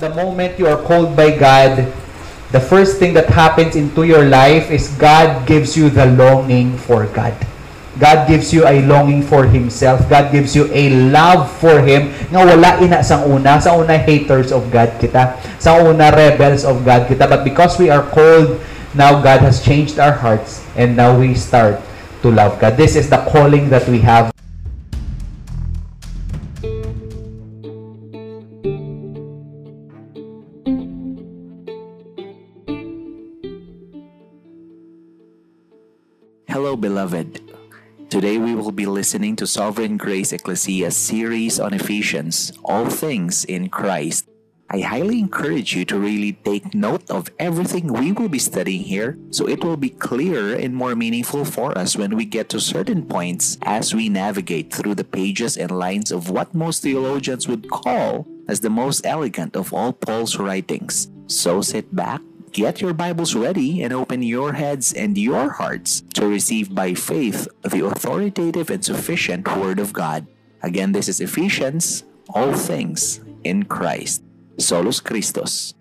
the moment you are called by God, the first thing that happens into your life is God gives you the longing for God. God gives you a longing for Himself. God gives you a love for Him nga wala ina sa una. Sa una, haters of God kita. Sa una, rebels of God kita. But because we are called, now God has changed our hearts and now we start to love God. This is the calling that we have. Beloved. Today we will be listening to Sovereign Grace Ecclesia's series on Ephesians, All Things in Christ. I highly encourage you to really take note of everything we will be studying here so it will be clearer and more meaningful for us when we get to certain points as we navigate through the pages and lines of what most theologians would call as the most elegant of all Paul's writings. So sit back, Get your Bibles ready and open your heads and your hearts to receive by faith the authoritative and sufficient Word of God. Again, this is Ephesians, all things in Christ. Solus Christus.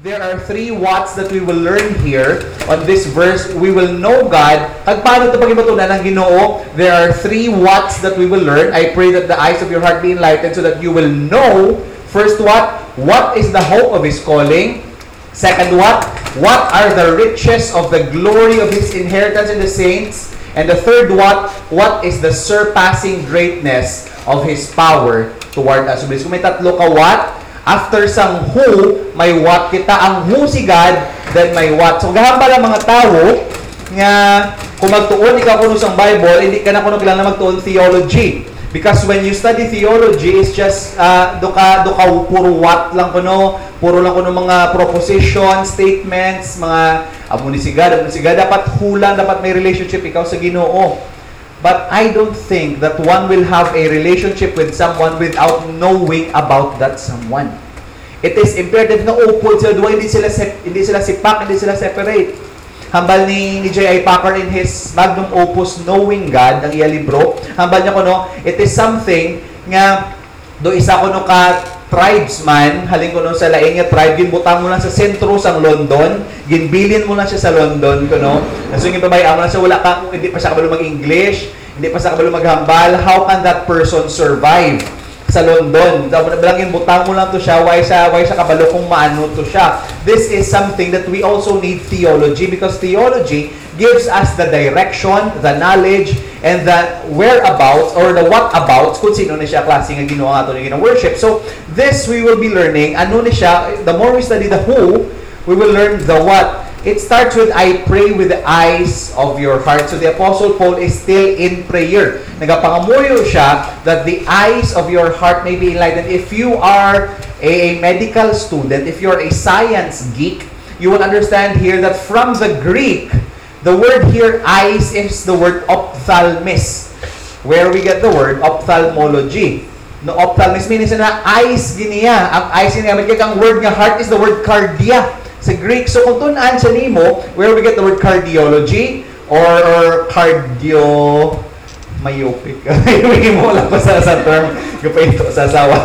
There are three what's that we will learn here on this verse. We will know God. Kag paano ito pagibatunan ng Ginoo? There are three what's that we will learn. I pray that the eyes of your heart be enlightened so that you will know first what? What is the hope of his calling? Second what? What are the riches of the glory of his inheritance in the saints? And the third what? What is the surpassing greatness of his power toward us? Kung may tatlo ka what, after sang who, may what kita. Ang who si God, then may what. So, gahambal ang mga tao nga kung magtuon ikaw kuno sang Bible, hindi ka na kuno kailangan magtuon theology. Because when you study theology, it's just uh, ka do ka puro what lang kuno, puro lang kuno mga proposition, statements, mga amo ni si God, amo ni si God dapat hula, dapat may relationship ikaw sa Ginoo. But I don't think that one will have a relationship with someone without knowing about that someone. It is imperative na upod sila duwa, hindi sila hindi sila sipak, hindi sila separate. Hambal ni, ni J.I. Packer in his magnum opus Knowing God, ng iya libro, hambal niya ko no, it is something nga do isa ko no ka tribesman, halin ko no sa laing nga tribe, ginbutang mo lang sa sentro sang London, ginbilin mo lang siya sa London ko no. So yung babayaan mo lang siya, wala ka, hindi pa siya kabalo mag-English, hindi pa siya kabalo maghambal, how can that person survive? Sa London. Bilangin, butang mo lang to siya. Why siya, why siya kabalo kung maano to siya. This is something that we also need theology because theology gives us the direction, the knowledge, and the whereabouts or the whatabouts kung sino ni siya klase nga ginawa ato ni worship. So, this we will be learning. Ano ni siya, the more we study the who, we will learn the what. It starts with, I pray with the eyes of your heart. So the Apostle Paul is still in prayer. Nagapangamuyo siya that the eyes of your heart may be enlightened. If you are a medical student, if you're a science geek, you will understand here that from the Greek, the word here, eyes, is the word ophthalmis, where we get the word ophthalmology. No, ophthalmis means na eyes giniya. Ang eyes giniya, may kang word nga heart is the word cardia sa Greek. So kung tunan sa nimo, where we get the word cardiology or, or cardio myopic. Hindi mo lang pa sa, sa term ito sa sawa.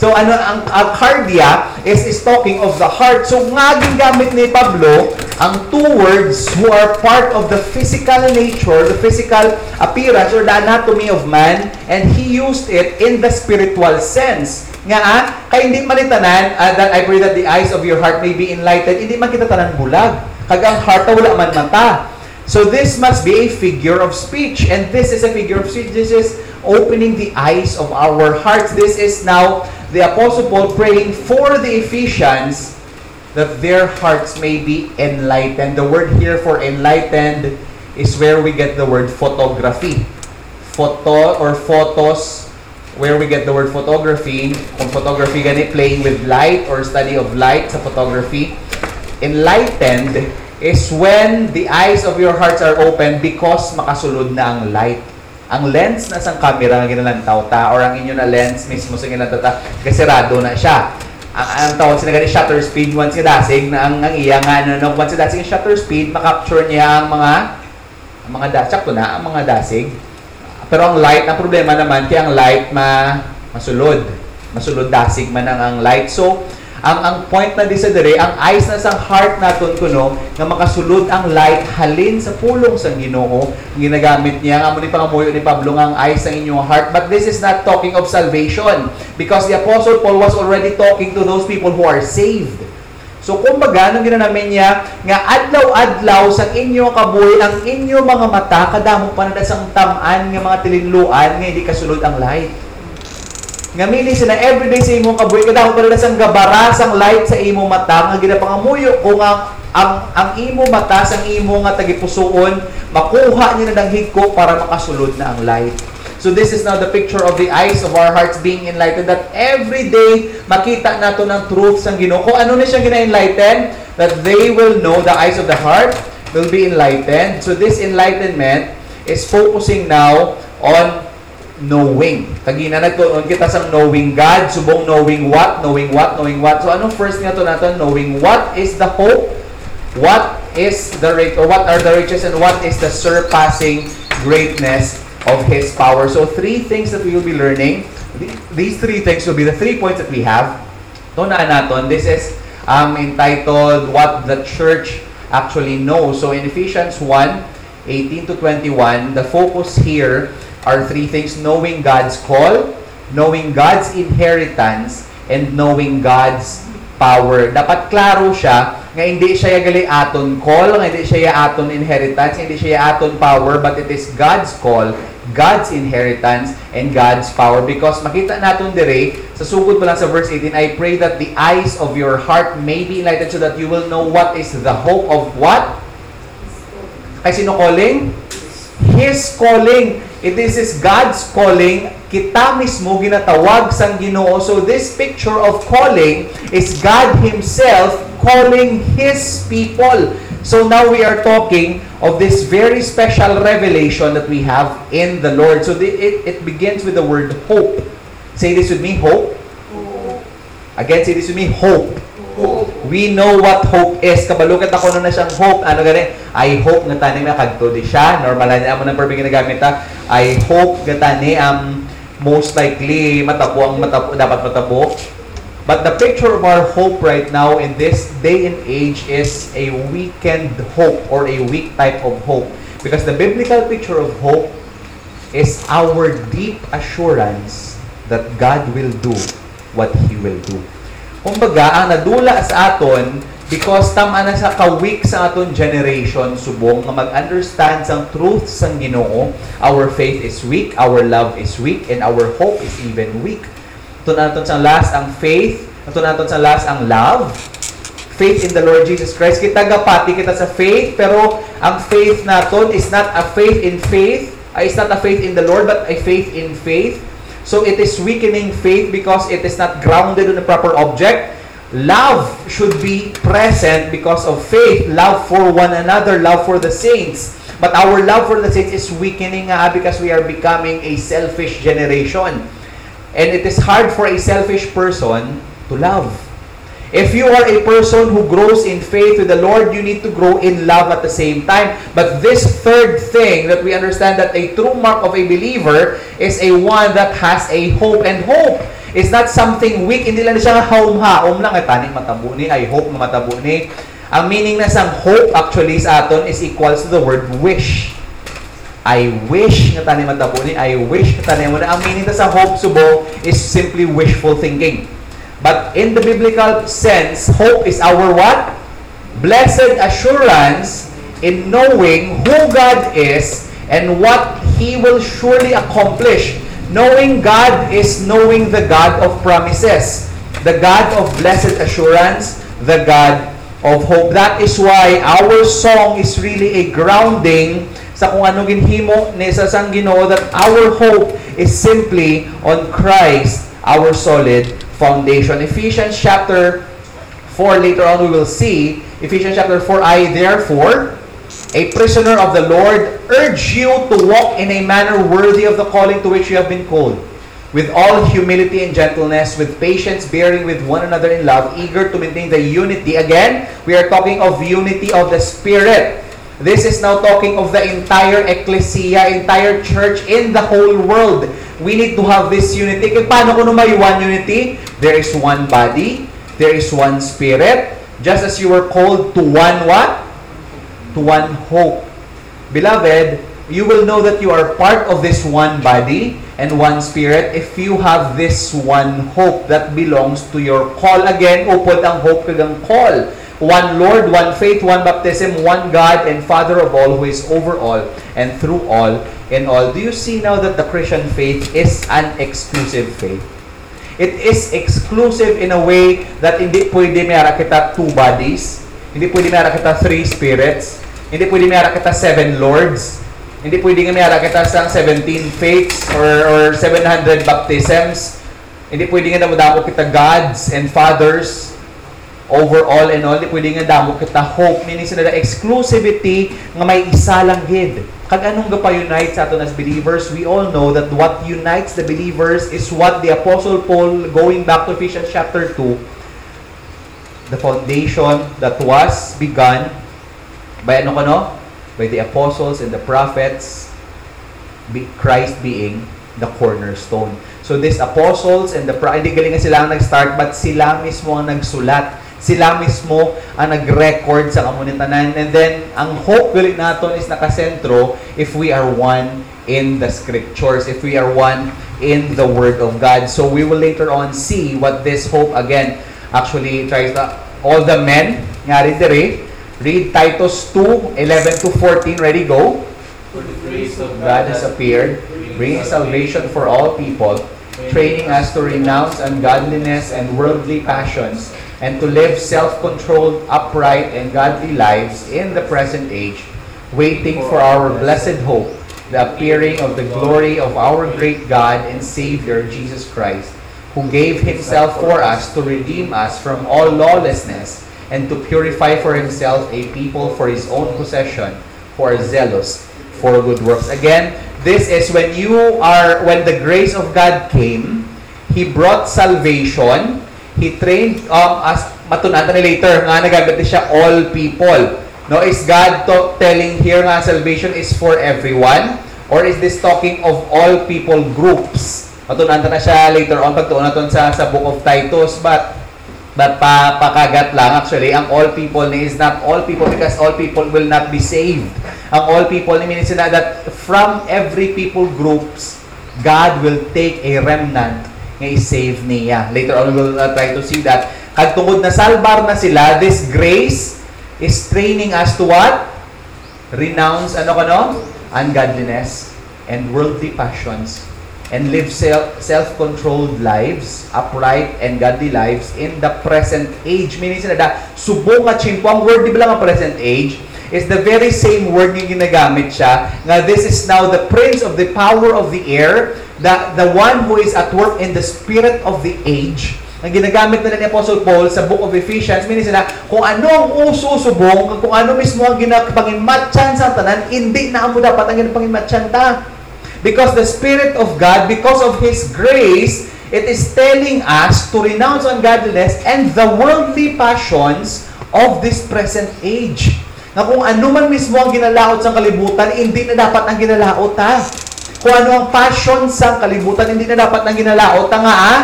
so ano ang, ang cardia is, is talking of the heart. So nga gamit ni Pablo ang two words who are part of the physical nature, the physical appearance or the anatomy of man and he used it in the spiritual sense. Nga ah, kay hindi manitanan uh, that I pray that the eyes of your heart may be enlightened. Hindi man kita tanan bulag. Kag ang heart wala man mata. So this must be a figure of speech. And this is a figure of speech. This is opening the eyes of our hearts. This is now the Apostle Paul praying for the Ephesians that their hearts may be enlightened. The word here for enlightened is where we get the word photography. Photo or photos, where we get the word photography. Kung photography gani, playing with light or study of light sa photography. Enlightened is when the eyes of your hearts are open because makasulod na ang light. Ang lens na sang camera nga ginalantaw ta or ang inyo na lens mismo sa ginalantaw ta kasirado na siya. Ang, ang tawag sila gani shutter speed once nga dasig na ang, ang iya nga ano, no, once nga dasig shutter speed makapture niya ang mga ang mga dasig to na ang mga dasig Pero ang light, ang problema naman, kaya ang light ma masulod. Masulod dasig man ang, ang light. So, ang ang point na di sa dire, ang eyes na sang heart naton kuno nga makasulod ang light halin sa pulong sang Ginoo. Ginagamit niya nga ni pangamuyo ni Pablo nga ang eyes sa inyong heart. But this is not talking of salvation because the apostle Paul was already talking to those people who are saved. So kumbaga, nung ginanamin niya, nga adlaw-adlaw sa inyo kabuhi, ang inyo mga mata, kadamo pa na sang tamaan nga mga tilinluan, nga hindi kasulod ang light. Nga mili sila everyday sa imong kabuhi, kadamo pa na sang gabaras ang light sa imong mata, nga ginapangamuyo kung ang, ang, ang imo mata, sang imo nga tagipusoon, makuha niya na ng higko para makasulod na ang light. So this is now the picture of the eyes of our hearts being enlightened that every day makita nato ng truth sang Ginoo. Kung ano na siya gina-enlighten, that they will know the eyes of the heart will be enlightened. So this enlightenment is focusing now on knowing. Tagina nagtuon kita sa knowing God, subong knowing what, knowing what, knowing what. So anong first nga to nato knowing what is the hope, what is the rate or what are the riches and what is the surpassing greatness of His power. So three things that we will be learning. These three things will be the three points that we have. Ito na natin. This is um, entitled What the Church Actually Knows. So in Ephesians 1, 18 to 21, the focus here are three things. Knowing God's call, knowing God's inheritance, and knowing God's power. Dapat klaro siya nga hindi siya gali aton call, nga hindi siya aton inheritance, hindi siya aton power, but it is God's call God's inheritance and God's power because makita naton dire sa sugod pa lang sa verse 18 I pray that the eyes of your heart may be enlightened so that you will know what is the hope of what kay sino calling His calling it is is God's calling kita mismo ginatawag sang Ginoo so this picture of calling is God himself calling his people So now we are talking of this very special revelation that we have in the Lord. So the, it, it begins with the word hope. Say this with me, hope. Again, say this with me, hope. We know what hope is. Kabalukat ako na na siyang hope. Ano gani? I hope nga tani makagto di siya. Normal na amo ng verb ginagamit ha. I hope nga tani um, most likely matapo ang matapo, dapat matapo. But the picture of our hope right now in this day and age is a weakened hope or a weak type of hope. Because the biblical picture of hope is our deep assurance that God will do what He will do. Kumbaga, ang nadula sa aton, because tama na sa ka-weak sa aton generation, subong nga mag-understand sang truth sang ginoo, our faith is weak, our love is weak, and our hope is even weak. Ito natin sa last ang faith. Ito natin sa last ang love. Faith in the Lord Jesus Christ. Kita gapati kita sa faith, pero ang faith naton is not a faith in faith. Uh, it's not a faith in the Lord, but a faith in faith. So it is weakening faith because it is not grounded on a proper object. Love should be present because of faith. Love for one another, love for the saints. But our love for the saints is weakening nga because we are becoming a selfish generation. And it is hard for a selfish person to love. If you are a person who grows in faith with the Lord, you need to grow in love at the same time. But this third thing that we understand that a true mark of a believer is a one that has a hope. And hope is not something weak. Hindi lang siya haum-haum lang. Ay, taning matabo ni. I hope na matabo ni. Ang meaning na sang hope actually sa aton is equals to the word wish. I wish nga tani matabo ni I wish nga tani mo na ang meaning sa hope subo is simply wishful thinking. But in the biblical sense, hope is our what? Blessed assurance in knowing who God is and what He will surely accomplish. Knowing God is knowing the God of promises, the God of blessed assurance, the God of hope. That is why our song is really a grounding sa kung ano ginhimo ni sa sang Ginoo that our hope is simply on Christ, our solid foundation. Ephesians chapter 4 later on we will see Ephesians chapter 4 I therefore a prisoner of the Lord urge you to walk in a manner worthy of the calling to which you have been called with all humility and gentleness, with patience, bearing with one another in love, eager to maintain the unity. Again, we are talking of unity of the Spirit This is now talking of the entire ecclesia, entire church in the whole world. We need to have this unity. Kaya paano kung may one unity? There is one body, there is one spirit, just as you were called to one what? To one hope. Beloved, you will know that you are part of this one body and one spirit if you have this one hope that belongs to your call. Again, upod ang hope kagang call. One Lord, one faith, one baptism, one God and Father of all who is over all and through all in all. Do you see now that the Christian faith is an exclusive faith? It is exclusive in a way that hindi pwede mayara kita two bodies, hindi pwede mayara kita three spirits, hindi pwede mayara kita seven lords, hindi pwede mayara kita sa 17 faiths or, or 700 baptisms, hindi pwede nga damo kita gods and fathers, overall and all, pwede nga damo kita hope. Meaning sila exclusivity nga may isa lang gid. Kag anong gapa-unite sa aton as believers, we all know that what unites the believers is what the Apostle Paul, going back to Ephesians chapter 2, the foundation that was begun by ano kano? By the apostles and the prophets, be, Christ being the cornerstone. So these apostles and the hindi galing sila ang nag-start but sila mismo ang nagsulat sila mismo ang nag-record sa kamunitanan. And then, ang hope galing naton is nakasentro if we are one in the scriptures, if we are one in the Word of God. So we will later on see what this hope again actually tries to, all the men, nga rin dire, read Titus 2, 11 to 14, ready, go. For the grace of God has appeared, bringing salvation for all people, training us to renounce ungodliness and worldly passions, and to live self-controlled, upright, and godly lives in the present age, waiting for our blessed hope, the appearing of the glory of our great God and Savior, Jesus Christ, who gave himself for us to redeem us from all lawlessness and to purify for himself a people for his own possession, who are zealous for good works. Again, this is when you are, when the grace of God came, He brought salvation, He trained um, as matunatan ni later nga nagamit ni siya all people. No, is God to, telling here nga salvation is for everyone or is this talking of all people groups? Matunatan na siya later on pagtuon naton sa sa book of Titus but but pa pakagat lang actually ang all people ni is not all people because all people will not be saved. Ang all people ni means na that from every people groups God will take a remnant nga i-save niya. Later on, we will uh, try to see that. Kag tungod na salbar na sila, this grace is training us to what? Renounce, ano kano? Ungodliness and worldly passions and live self, self-controlled lives, upright and godly lives in the present age. Meaning sila da, subong nga chimpo, ang word di ba lang ang present age, is the very same word nga ginagamit siya, nga this is now the prince of the power of the air, the, the one who is at work in the spirit of the age, ang ginagamit na ni Apostle Paul sa book of Ephesians, meaning sila, kung ano ang uso subong, kung ano mismo ang ginapanginmatchan sa tanan, hindi na mo dapat ang ginapanginmatchan ta. Because the Spirit of God, because of His grace, it is telling us to renounce ungodliness and the worldly passions of this present age. Na kung ano man mismo ang ginalaot sa kalibutan, hindi na dapat ang ginalaot ha. Kung ano ang passion sa kalibutan, hindi na dapat ang ginalaot ha nga ha.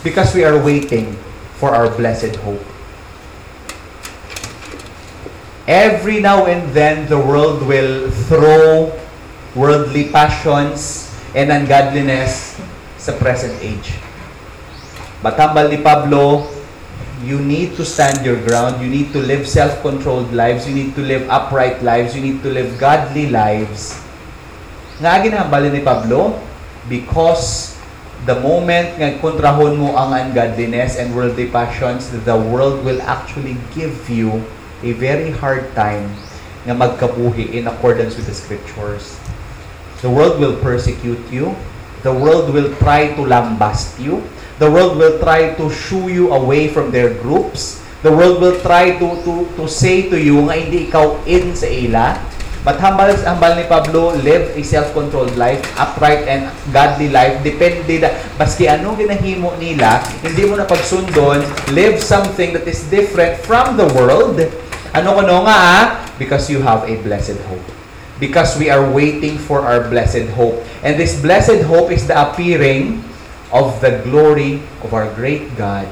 Because we are waiting for our blessed hope. Every now and then, the world will throw worldly passions and ungodliness sa present age. Batambal ni Pablo, you need to stand your ground. You need to live self-controlled lives. You need to live upright lives. You need to live godly lives. Nga ginahambal ni Pablo, because the moment nga kontrahon mo ang ungodliness and worldly passions, the world will actually give you a very hard time nga magkabuhi in accordance with the scriptures. The world will persecute you. The world will try to lambast you. The world will try to shoo you away from their groups. The world will try to to to say to you nga hindi ikaw in sa ila. But hambal hambal ni Pablo, live a self-controlled life, upright and godly life. Depende na, baski ano ginahimo nila, hindi mo na pagsundon, live something that is different from the world. Ano ko nga ah, Because you have a blessed hope. Because we are waiting for our blessed hope. And this blessed hope is the appearing of the glory of our great God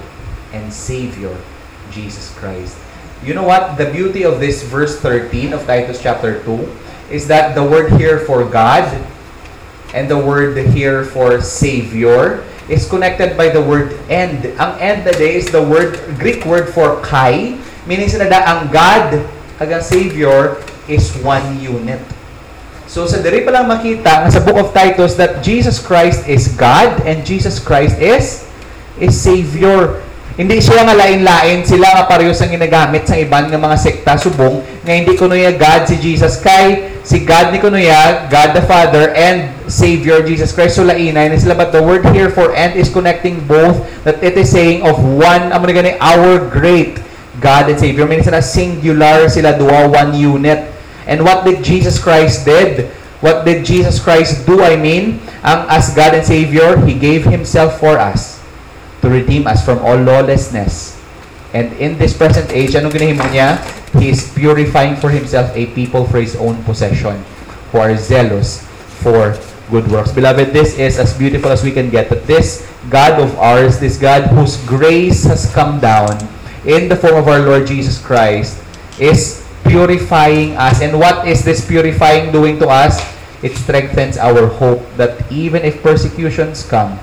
and Savior, Jesus Christ. You know what? The beauty of this verse 13 of Titus chapter 2 is that the word here for God and the word here for Savior is connected by the word end. Ang end na day is the word, Greek word for kai, meaning sa nada ang God kag ang Savior is one unit. So sa diri pa lang makita sa book of Titus that Jesus Christ is God and Jesus Christ is is Savior. Hindi siya nga lain-lain, sila nga pareho sang ginagamit sa iban nga mga sekta subong nga hindi kuno ya God si Jesus kay si God ni kuno ya God the Father and Savior Jesus Christ. So lainay na sila. But the word here for and is connecting both that it is saying of one amo gani our great God and Savior. Meaning sila singular sila duwa one unit and what did Jesus Christ did what did Jesus Christ do I mean ang as God and Savior he gave himself for us to redeem us from all lawlessness. And in this present age, anong ginahimo niya? He is purifying for himself a people for his own possession who are zealous for good works. Beloved, this is as beautiful as we can get. That this God of ours, this God whose grace has come down in the form of our Lord Jesus Christ, is purifying us. And what is this purifying doing to us? It strengthens our hope that even if persecutions come,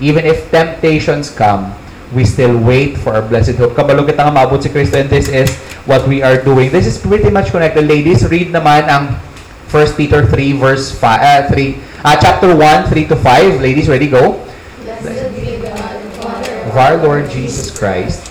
even if temptations come, we still wait for our blessed hope. Kabalo kita nga maabot si Kristo and this is what we are doing. This is pretty much connected. Ladies, read naman ang 1 Peter 3 verse 5, uh, 3, uh, chapter 1, 3 to 5. Ladies, ready, go. Blessed be God Father Of our Lord Jesus Christ,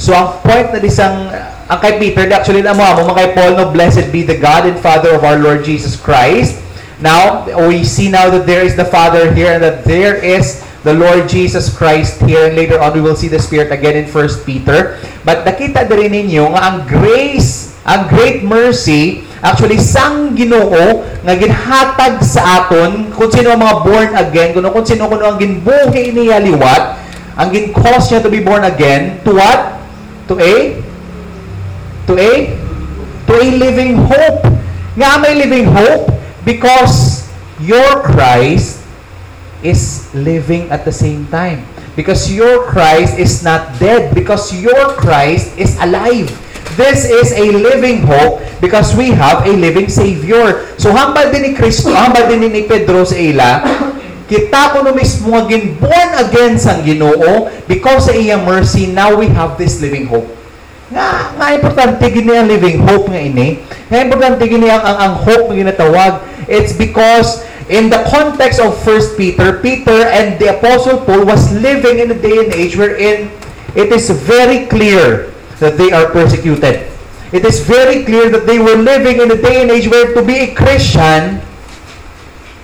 So ang point na isang ang kay Peter, actually na mo, mo kay Paul, no, blessed be the God and Father of our Lord Jesus Christ. Now, we see now that there is the Father here and that there is the Lord Jesus Christ here and later on we will see the Spirit again in 1 Peter. But nakita din ninyo nga ang grace, ang great mercy, actually sang Ginoo nga ginhatag sa aton kung sino ang mga born again, kung, kung sino kuno ang ginbuhi niya liwat, ang gin-cause niya to be born again, to what? To a to a to a living hope. Nga may living hope because your Christ is living at the same time. Because your Christ is not dead. Because your Christ is alive. This is a living hope because we have a living Savior. So hambal din ni Kristo, hambal din ni Pedro sa ila, kita ko no mismo nga gin born again sang Ginoo because sa iyang mercy now we have this living hope. Nga nga importante gini ang living hope nga ini. Nga importante gini ang, ang, ang hope nga ginatawag. It's because in the context of First Peter Peter and the Apostle Paul was living in a day and age wherein it is very clear that they are persecuted. It is very clear that they were living in a day and age where to be a Christian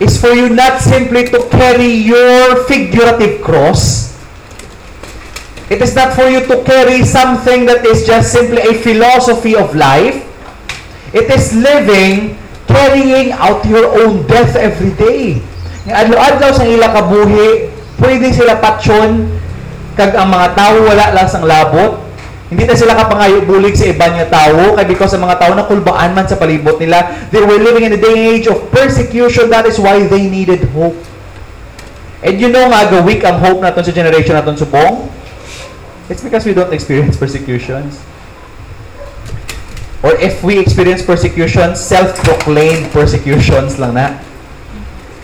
is for you not simply to carry your figurative cross It is not for you to carry something that is just simply a philosophy of life. It is living, carrying out your own death every day. Adlaw-adlaw sa ila kabuhi, pwede sila patsyon, kag ang mga tao wala lang sang labot. Hindi na sila kapangayo bulig sa iba nga tao, kay because sa mga tao na kulbaan man sa palibot nila, they were living in a day age of persecution. That is why they needed hope. And you know nga, weak ang hope naton sa generation naton subong. It's because we don't experience persecutions. Or if we experience persecutions, self-proclaimed persecutions lang na.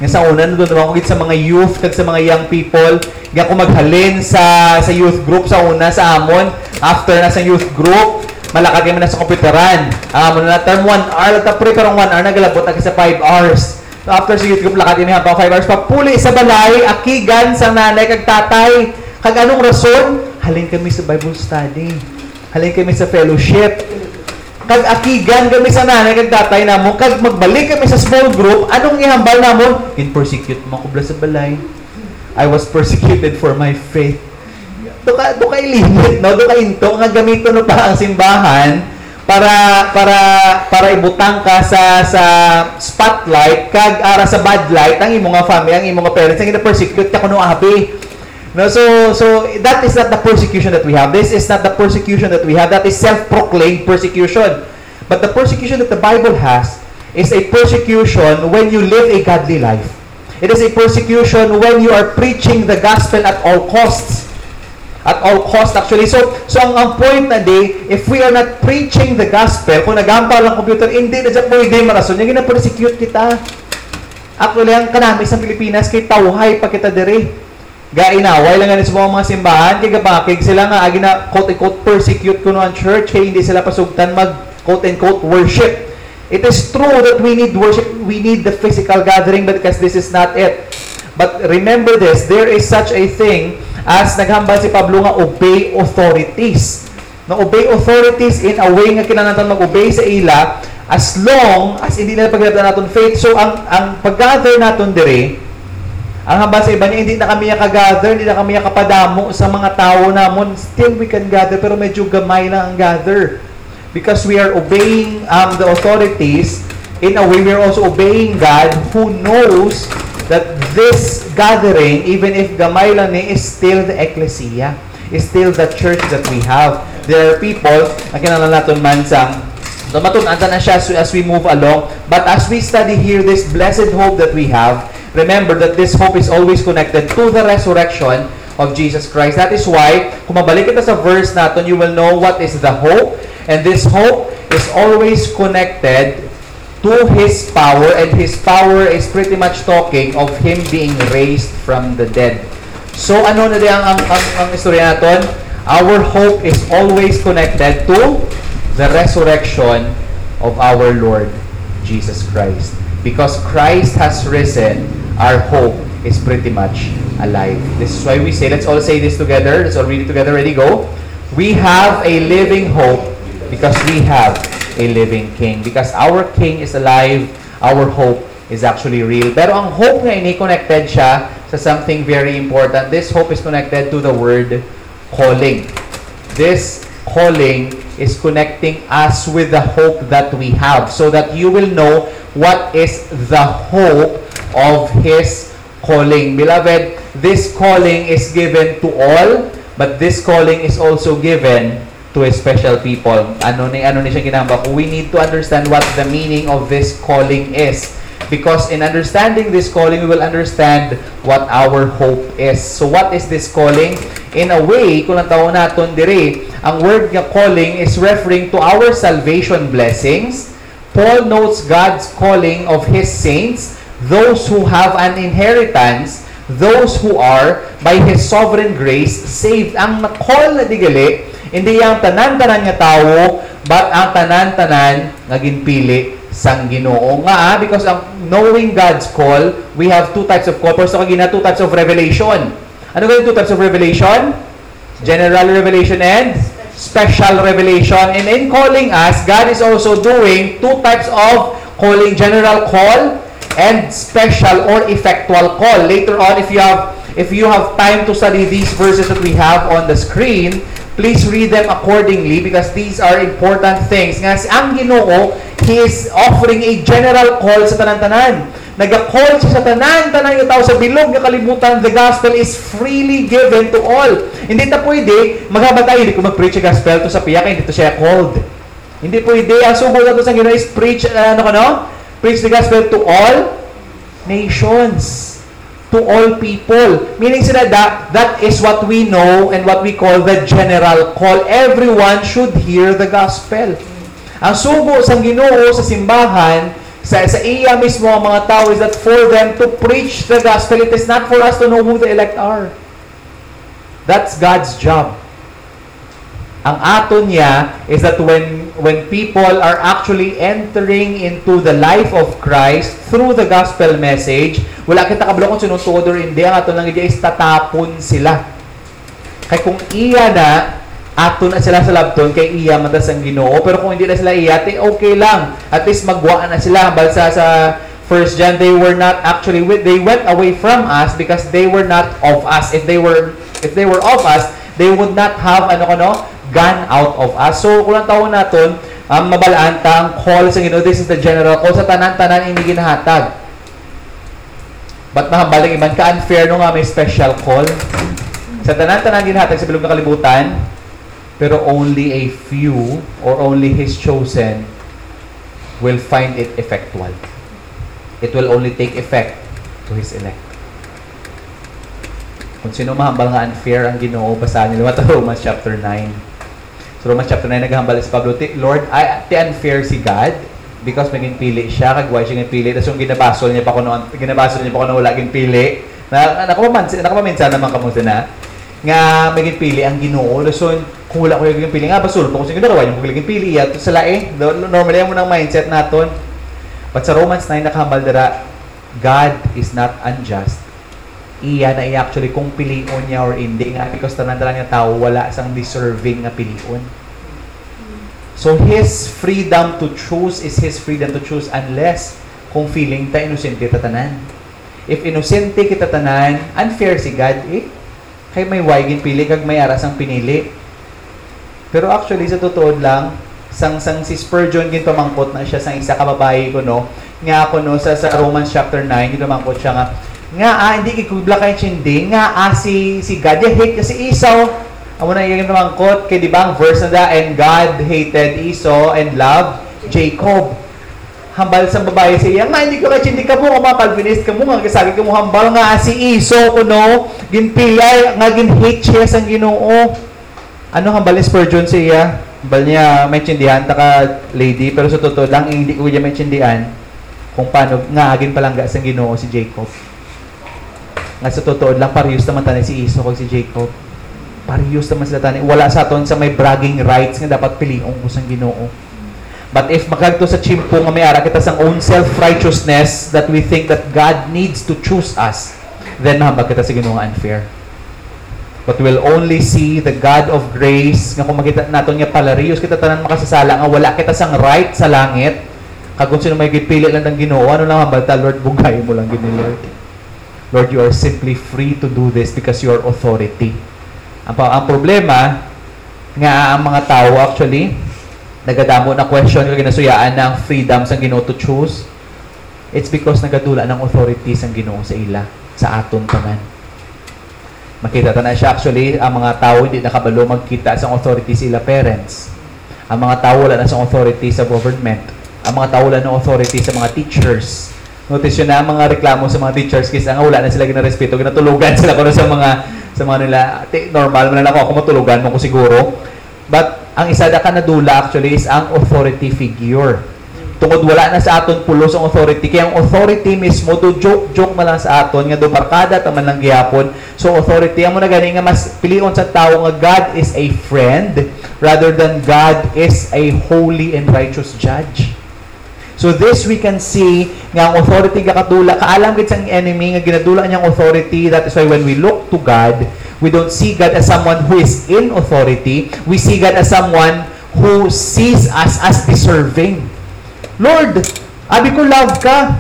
Nga sa una, doon naman ko sa mga youth, kag sa mga young people, nga ko maghalin sa sa youth group sa una, sa Amon. After na sa youth group, malakad kami na sa computeran. Amon na term 1 hour, tapre karong 1 hour, nagalabot na sa 5 hours. So after sa youth group, lakad kami habang 5 hours. Papuli sa balay, akigan sa nanay kag tatay. Kag anong rason? halin kami sa Bible study. Halin kami sa fellowship. Kag akigan kami sa nanay kag tatay namo, kag magbalik kami sa small group, anong ihambal namo? In persecute mo kubla sa balay. I was persecuted for my faith. Do ka, do kay limit, no? Do kay into, nga gamito no pa ang simbahan para para para ibutang ka sa sa spotlight kag ara sa bad light ang imong family ang imong parents ang persecute ka kuno abi no so so that is not the persecution that we have this is not the persecution that we have that is self-proclaimed persecution but the persecution that the bible has is a persecution when you live a godly life it is a persecution when you are preaching the gospel at all costs at all cost actually. So, so ang, ang point na day, if we are not preaching the gospel, kung nagampal ang computer, hindi na dyan pwede marason. Yung gina-persecute kita. Actually, ang kanami sa Pilipinas, kay tawhay pa kita diri. Gainaway lang nga sa mga simbahan, kay gabakig sila nga, agi na quote-unquote persecute ko ang church, kaya hindi sila pasugtan mag quote-unquote worship. It is true that we need worship, we need the physical gathering because this is not it. But remember this, there is such a thing as naghambal si Pablo nga obey authorities. Na obey authorities in a way nga kinahanglan mag-obey sa ila as long as hindi na pagdadala naton faith. So ang ang pag-gather naton dire ang hambal sa iba niya, hindi na kami ka-gather, hindi na kami kapadamo sa mga tao namon. Still we can gather, pero medyo gamay lang ang gather. Because we are obeying um, the authorities, in a way we are also obeying God who knows that this gathering, even if gamay lang ni, is still the ecclesia. Is still the church that we have. There are people, na kinala natin man sa So matunanta na siya as we move along. But as we study here this blessed hope that we have, remember that this hope is always connected to the resurrection of Jesus Christ. That is why, kung mabalik kita sa verse natin, you will know what is the hope. And this hope is always connected to His power. And His power is pretty much talking of Him being raised from the dead. So, ano na ang, ang, ang, ang istorya natin? Our hope is always connected to the resurrection of our Lord Jesus Christ. Because Christ has risen, our hope is pretty much alive. This is why we say, let's all say this together. Let's all read it together. Ready, go. We have a living hope because we have a living King. Because our King is alive, our hope is actually real. Pero ang hope nga ini eh, connected siya sa something very important. This hope is connected to the word calling. This calling is connecting us with the hope that we have so that you will know what is the hope of His calling. Beloved, this calling is given to all, but this calling is also given to a special people. Ano ni ano ni siya ginamba? We need to understand what the meaning of this calling is. Because in understanding this calling, we will understand what our hope is. So what is this calling? In a way, kung natawa natin dire, ang word nga calling is referring to our salvation blessings. Paul notes God's calling of His saints, those who have an inheritance, those who are, by His sovereign grace, saved. Ang na-call na digali, hindi ang tanan-tanan nga tao, but ang tanan-tanan nga ginpili sang Ginoo nga ah, because ang knowing God's call, we have two types of call. First, kagina two types of revelation. Ano yung two types of revelation? General revelation and special revelation. And in calling us, God is also doing two types of calling, general call and special or effectual call. Later on, if you have if you have time to study these verses that we have on the screen, please read them accordingly because these are important things. Nga si ang Ginoo, He is offering a general call sa tanan-tanan. Nag-call siya sa tanan-tanan yung tao sa bilog ng kalibutan. The gospel is freely given to all. Hindi ta pwede, maghabang tayo, hindi ko mag-preach yung gospel to sa piyak, hindi to siya called. Hindi pwede. Ang subo na to sa Ginoo is preach, uh, ano ka no? Preach the gospel to all nations to all people. Meaning sila that, that is what we know and what we call the general call. Everyone should hear the gospel. Ang sugo sa Ginoo sa simbahan, sa, sa iya mismo ang mga tao is that for them to preach the gospel, it is not for us to know who the elect are. That's God's job. Ang ato niya is that when when people are actually entering into the life of Christ through the gospel message, wala kita kabalo kung sinutuod or hindi, ang ato lang is tatapon sila. Kaya kung iya na, ato na sila sa labton, kay iya matas ang ginoo. Pero kung hindi na sila iya, okay lang. At least magwa na sila. Balsa sa First John, they were not actually with, they went away from us because they were not of us. If they were if they were of us, they would not have ano kono gone out of us. So kung ang tawon naton, ang mabalaan ta ang call sa Ginoo, this is the general call sa tanan-tanan ini ginahatag. But mahambaling iman ka unfair no nga may special call. Sa tanan-tanan ginhatag sa bilog na kalibutan, pero only a few or only his chosen will find it effectual. It will only take effect to his elect. Kung sino mahambal nga unfair ang ginoo, basahin ito Romans chapter 9. So Romans chapter 9, naghambal si Pablo, "Ti- Lord, I, ti unfair si God because maging pili siya, kagway siya ng pili, tapos yung ginabasol niya pa kuno, ginabasol niya pa kuno wala ging pili. Na, nakapamansin, nakapaminsan naman kamusta na, nga maging pili ang ginoo. So, kung wala ko yung pili, nga basol po, kung sino ginagawa yung magiging pili, at sa lae, do- normally, ang munang mindset naton. But sa Romans 9, nakahambal dara, God is not unjust. Iya na iya actually kung pilion niya or hindi nga because tanan lang niya tao wala sang deserving nga pilion. So his freedom to choose is his freedom to choose unless kung feeling ta inosente ta tanan. If inosente kita tanan, unfair si God eh. Kay may waygin pili kag may aras ang pinili. Pero actually sa totoo lang, sang sang si Spurgeon gin pamangkot na siya sang isa ka babae ko no. Nga ako no sa, sa Romans chapter 9 gin pamangkot siya nga nga ah, hindi ikubla kay chindi nga ah, si si God. Ya hate kasi Esau. Amo na yung pamangkot kay di ba ang verse na da and God hated Esau and loved Jacob. Hambal sa babae siya. Nga hindi ko kay chindi ka mo mga Calvinist ka mo nga kasagi ka mo hambal nga si Esau kuno. Ginpilay nga gin hate siya sang Ginoo. Ano hambal ni Spurgeon siya? Hambal niya may chindihan ta ka lady. Pero sa totoo lang hindi ko niya may chindihan kung paano nga agin palangga sang Ginoo si Jacob nga sa totoo lang parehas naman tani si Esau kag si Jacob parehas naman sila tani wala sa aton sa may bragging rights nga dapat piliong ko sang Ginoo But if makagto sa chimpo nga may ara kita sang own self-righteousness that we think that God needs to choose us, then mahambag kita sa Ginoo unfair. But we'll only see the God of grace nga kung makita naton nga palariyos kita tanan makasasala nga wala kita sang right sa langit. Kag kung sino may gipili lang ng Ginoo, ano lang hambal ta, Lord, bugay mo lang gini Lord. Lord, you are simply free to do this because you are authority. Ang, ang problema, nga ang mga tao actually, nagadamo na question kag ginasuyaan ng freedom sa Ginoo to choose. It's because nagadula ng authority sa Ginoo sa ila, sa aton tanan. Makita ta na siya actually, ang mga tao hindi nakabalo magkita sa authority sa ila parents. Ang mga tao wala na sa authority sa government. Ang mga tao wala na authority sa mga teachers. Notice yun na mga reklamo sa mga teachers kasi nga wala na sila ginarespeto, ginatulugan sila kuno sa mga sa mga nila, "Ti, normal man lang ako, ako matulugan mo ko siguro. But ang isa da ka nadula actually is ang authority figure. Tungod wala na sa aton pulos ang authority. Kaya ang authority mismo, do joke-joke man lang sa aton, nga do markada taman lang gihapon. So authority, amo na gani nga mas pilion sa tao nga God is a friend rather than God is a holy and righteous judge. So this we can see nga ang authority nga katula kaalam gid sang enemy nga ginadula niyang authority. That is why when we look to God we don't see God as someone who is in authority. We see God as someone who sees us as deserving. Lord abi ko love ka.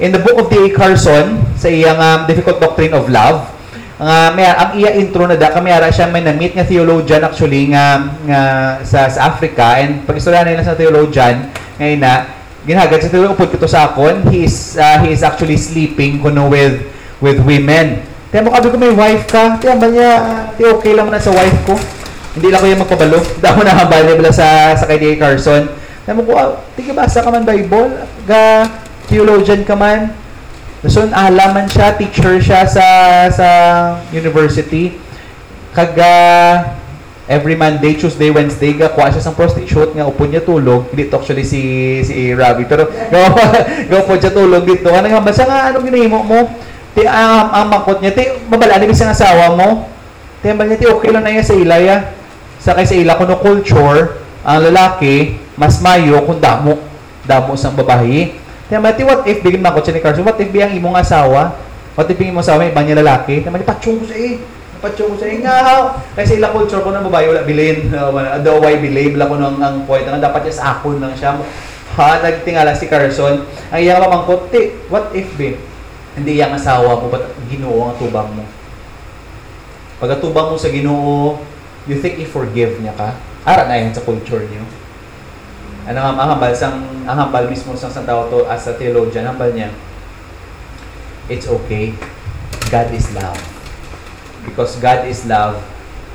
In the book of D.A. Carson sa iyang um, difficult doctrine of love nga may ang iya intro na da kami ara siya may na-meet nga theologian actually nga nga sa, sa Africa. And pag istorya nila sa theologian ngayon na ginhagad sa tuloy upod kito sa akon. He is uh, he is actually sleeping kuno with with women. Tiyan mo kabi ko may wife ka. Tiyan ba niya ti okay lang na sa wife ko. Hindi lang ko yung magpabalo damo na habali bala sa sa kay D.A. Carson. Tiyan mo ko ah, tika basa ka man Bible ga theologian ka man. So alaman siya teacher siya sa sa university. Kaga every Monday, Tuesday, Wednesday, ga kuha siya sa prostitute nga upo niya tulog. Hindi to actually si si Robbie, pero gawa gawa po siya tulog dito. Ano nga ba siya nga anong ginahimo mo? Ti ang ang mangkot niya, ti babala ni sa asawa mo. Ti ang niya ti okay lang na iya sa ilaya. Sa kay sa ila kuno culture, ang lalaki mas mayo kung damo damo sang babae. Ti ang ti what if bigin mangkot siya ni Carson? What if biyang imong asawa? What if imong asawa ibang niya lalaki? Ti man patchong ko sa eh patyo ko sa nga kasi ila culture ko ng babae wala bilin uh, why bilay wala ko nang ang point nga dapat yes ako nang siya ha, nagtingala si Carson, ang iyang mamangkot, "Ti, what if be? Hindi iyang asawa mo, ba't ginoo ang tubang mo? Pag atubang mo sa ginoo, you think i-forgive niya ka? Ara na yan sa culture niyo. Ano nga, ang hambal, sang, ang hambal mismo sang sa tao to as a theologian, hambal niya, it's okay. God is love. Because God is love,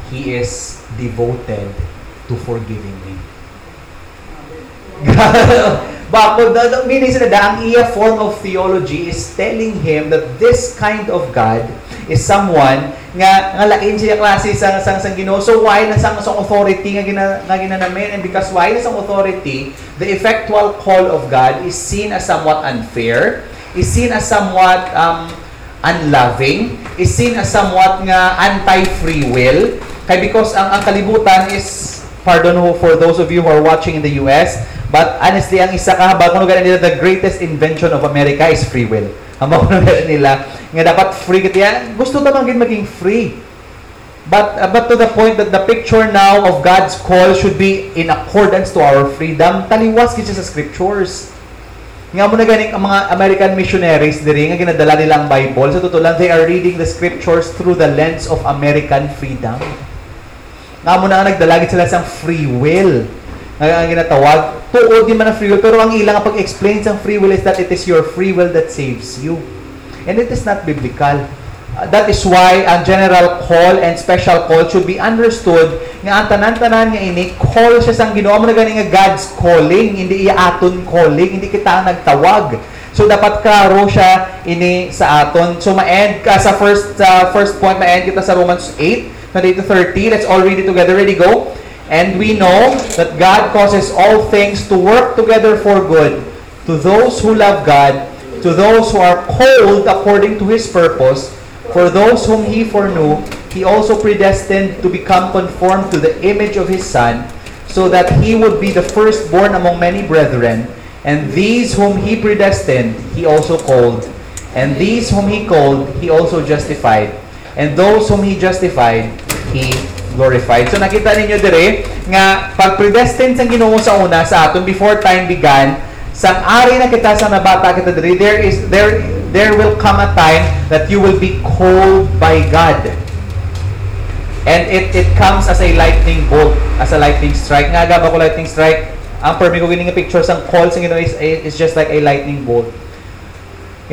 He is devoted to forgiving me. Bakod na, na- meaning sila, ang iya form of theology is telling him that this kind of God is someone nga nga lain siya klase sa sang sang Ginoo. So why na sang sang authority nga gina nga ginanamin and because why na sang authority, the effectual call of God is seen as somewhat unfair, is seen as somewhat um, unloving, is seen as somewhat nga anti-free will. Kay because ang, ang kalibutan is, pardon ho for those of you who are watching in the US, but honestly, ang isa ka, bago ganun nila, the greatest invention of America is free will. Ang bago nila, nga dapat free kaya gusto naman gin maging free. But, uh, but to the point that the picture now of God's call should be in accordance to our freedom, taliwas gid sa scriptures. Nga mo na ganing ang mga American missionaries diri nga ginadala nila ang Bible. Sa totoo lang, they are reading the scriptures through the lens of American freedom. Nga mo na nagdalagit sila sa free will. Nga ang ginatawag, tuod di man ang free will, pero ang ilang ang pag-explain sa free will is that it is your free will that saves you. And it is not biblical. Uh, that is why ang general call and special call should be understood nga ang tanan-tanan nga ini call siya sang Ginoo. Mo gani nga God's calling hindi iya aton calling hindi kita nagtawag. So dapat klaro siya ini sa aton. So ma-end ka sa first uh, first point ma-end kita sa Romans 8 to 30 let's all read it together. Ready go? And we know that God causes all things to work together for good to those who love God to those who are called according to his purpose For those whom he foreknew, he also predestined to become conformed to the image of his Son, so that he would be the firstborn among many brethren. And these whom he predestined, he also called. And these whom he called, he also justified. And those whom he justified, he glorified. So nakita ninyo dire nga pag predestined sa Ginoo sa una sa aton before time began, sang ari na kita sa nabata kita dire, there is there there will come a time that you will be called by God. And it it comes as a lightning bolt, as a lightning strike. Nga ba ko lightning strike? Ang permi ko gining picture sang call sa Ginoo is, is just like a lightning bolt.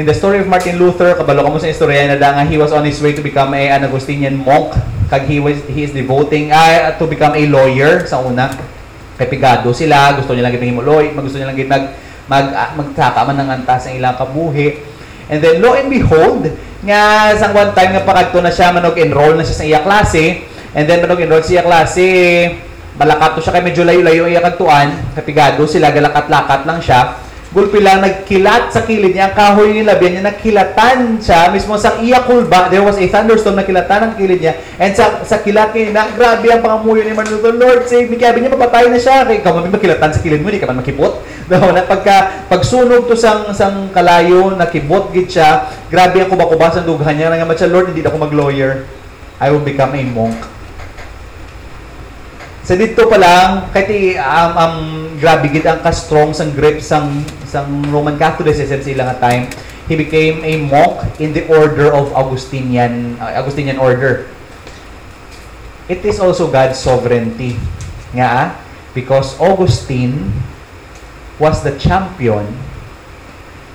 In the story of Martin Luther, kabalo ka mo sa istorya na nga he was on his way to become a an Augustinian monk kag he was he is devoting uh, to become a lawyer sa una. Kay pigado sila, gusto niya lang gid mo lawyer, gusto niya lang gid mag mag uh, magtaka man ng antas ang ilang kabuhi. And then lo and behold, nga sang one time nga pakadto na siya manog enroll na siya sa iya klase. And then manog enroll siya klase, malakat to siya kay medyo layo-layo iya kadtuan, kapigado sila galakat-lakat lang siya. Gulpi lang nagkilat sa kilid niya, ang kahoy ni Labian niya, nakilatan siya, mismo sa iya kulba, there was a thunderstorm, nakilatan ang kilid niya, and sa, sa kilat niya, na, grabe ang pangamuyo ni Luther, Lord, save me, kaya niya, mapatay na siya, kaya ikaw makilatan sa kilid mo, di ka man makipot. Daw na pagka pagsunog to sang sang kalayo, nakibot gid siya, grabe ang kuba-kuba sa niya, nga siya, Lord, hindi na ako mag-lawyer. I will become a monk. Sa dito pa lang, kahit i- um, um, grabe gid ang ka-strong sang grip sang sang Roman Catholicism sa ilang time. He became a monk in the order of Augustinian uh, Augustinian order. It is also God's sovereignty. Nga ah, because Augustine was the champion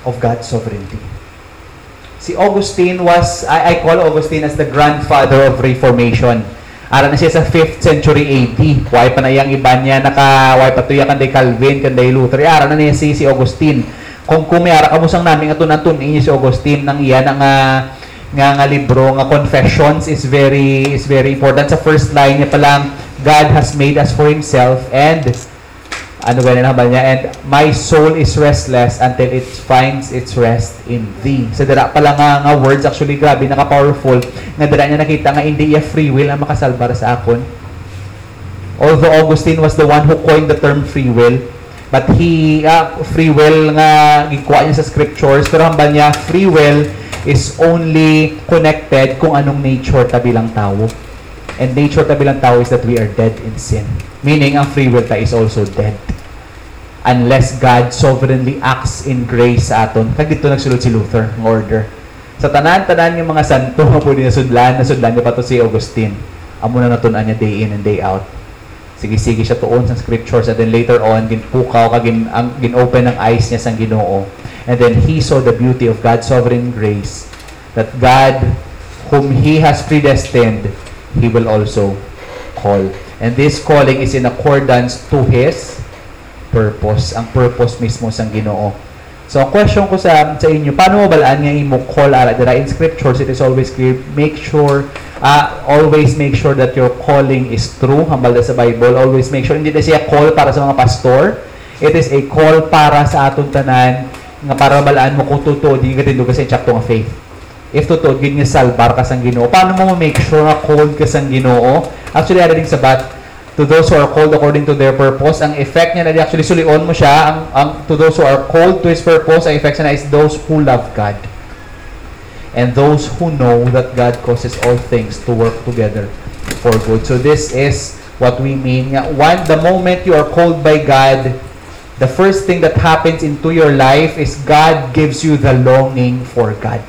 of God's sovereignty. Si Augustine was, I, I call Augustine as the grandfather of Reformation. Ara na siya sa 5th century AD. Why pa na iyang iba niya, naka, why pa kan kanday Calvin, kanday Luther. Ara na niya si, si Augustine. Kung kung may ara kamusang namin ato natun inyo si Augustine nang iya nga nga nga libro nga confessions is very is very important sa first line niya pa lang God has made us for himself and ano na ba niya? And my soul is restless until it finds its rest in thee. Sa dira pa lang nga, nga words actually grabe naka powerful nga dira niya nakita nga hindi iya free will ang makasalbar sa akon. Although Augustine was the one who coined the term free will but he uh, free will nga gikuha niya sa scriptures. Pero hambal niya free will is only connected kung anong nature ta bilang tao. And nature ta bilang tao is that we are dead in sin meaning ang free will ta is also dead unless God sovereignly acts in grace sa aton. Kag dito nagsulod si Luther ng order. Sa tanan-tanan yung mga santo nga pwede nasudlan, nasudlan niya pa to si Augustine. Amo na natunan niya day in and day out. Sige-sige siya tuon sa scriptures and then later on ginpukaw kag gin, ang gin-open ang eyes niya sang Ginoo. And then he saw the beauty of God's sovereign grace that God whom he has predestined, he will also call. And this calling is in accordance to his purpose. Ang purpose mismo sang Ginoo. So, ang question ko sa, sa inyo, paano mo balaan nga imo call ara dira in scriptures it is always clear make sure uh, always make sure that your calling is true hambal sa Bible always make sure hindi na siya call para sa mga pastor it is a call para sa aton tanan nga para balaan mo kung totoo di ka tindog sa insakto nga faith if totoo gid nga salbar ka sang Ginoo paano mo make sure nga called ka sang Ginoo actually ara ding sabat to those who are called according to their purpose ang effect niya na actually sulion mo siya ang, ang to those who are called to his purpose ang effect niya na is those who love God and those who know that God causes all things to work together for good. So this is what we mean. One, the moment you are called by God, the first thing that happens into your life is God gives you the longing for God.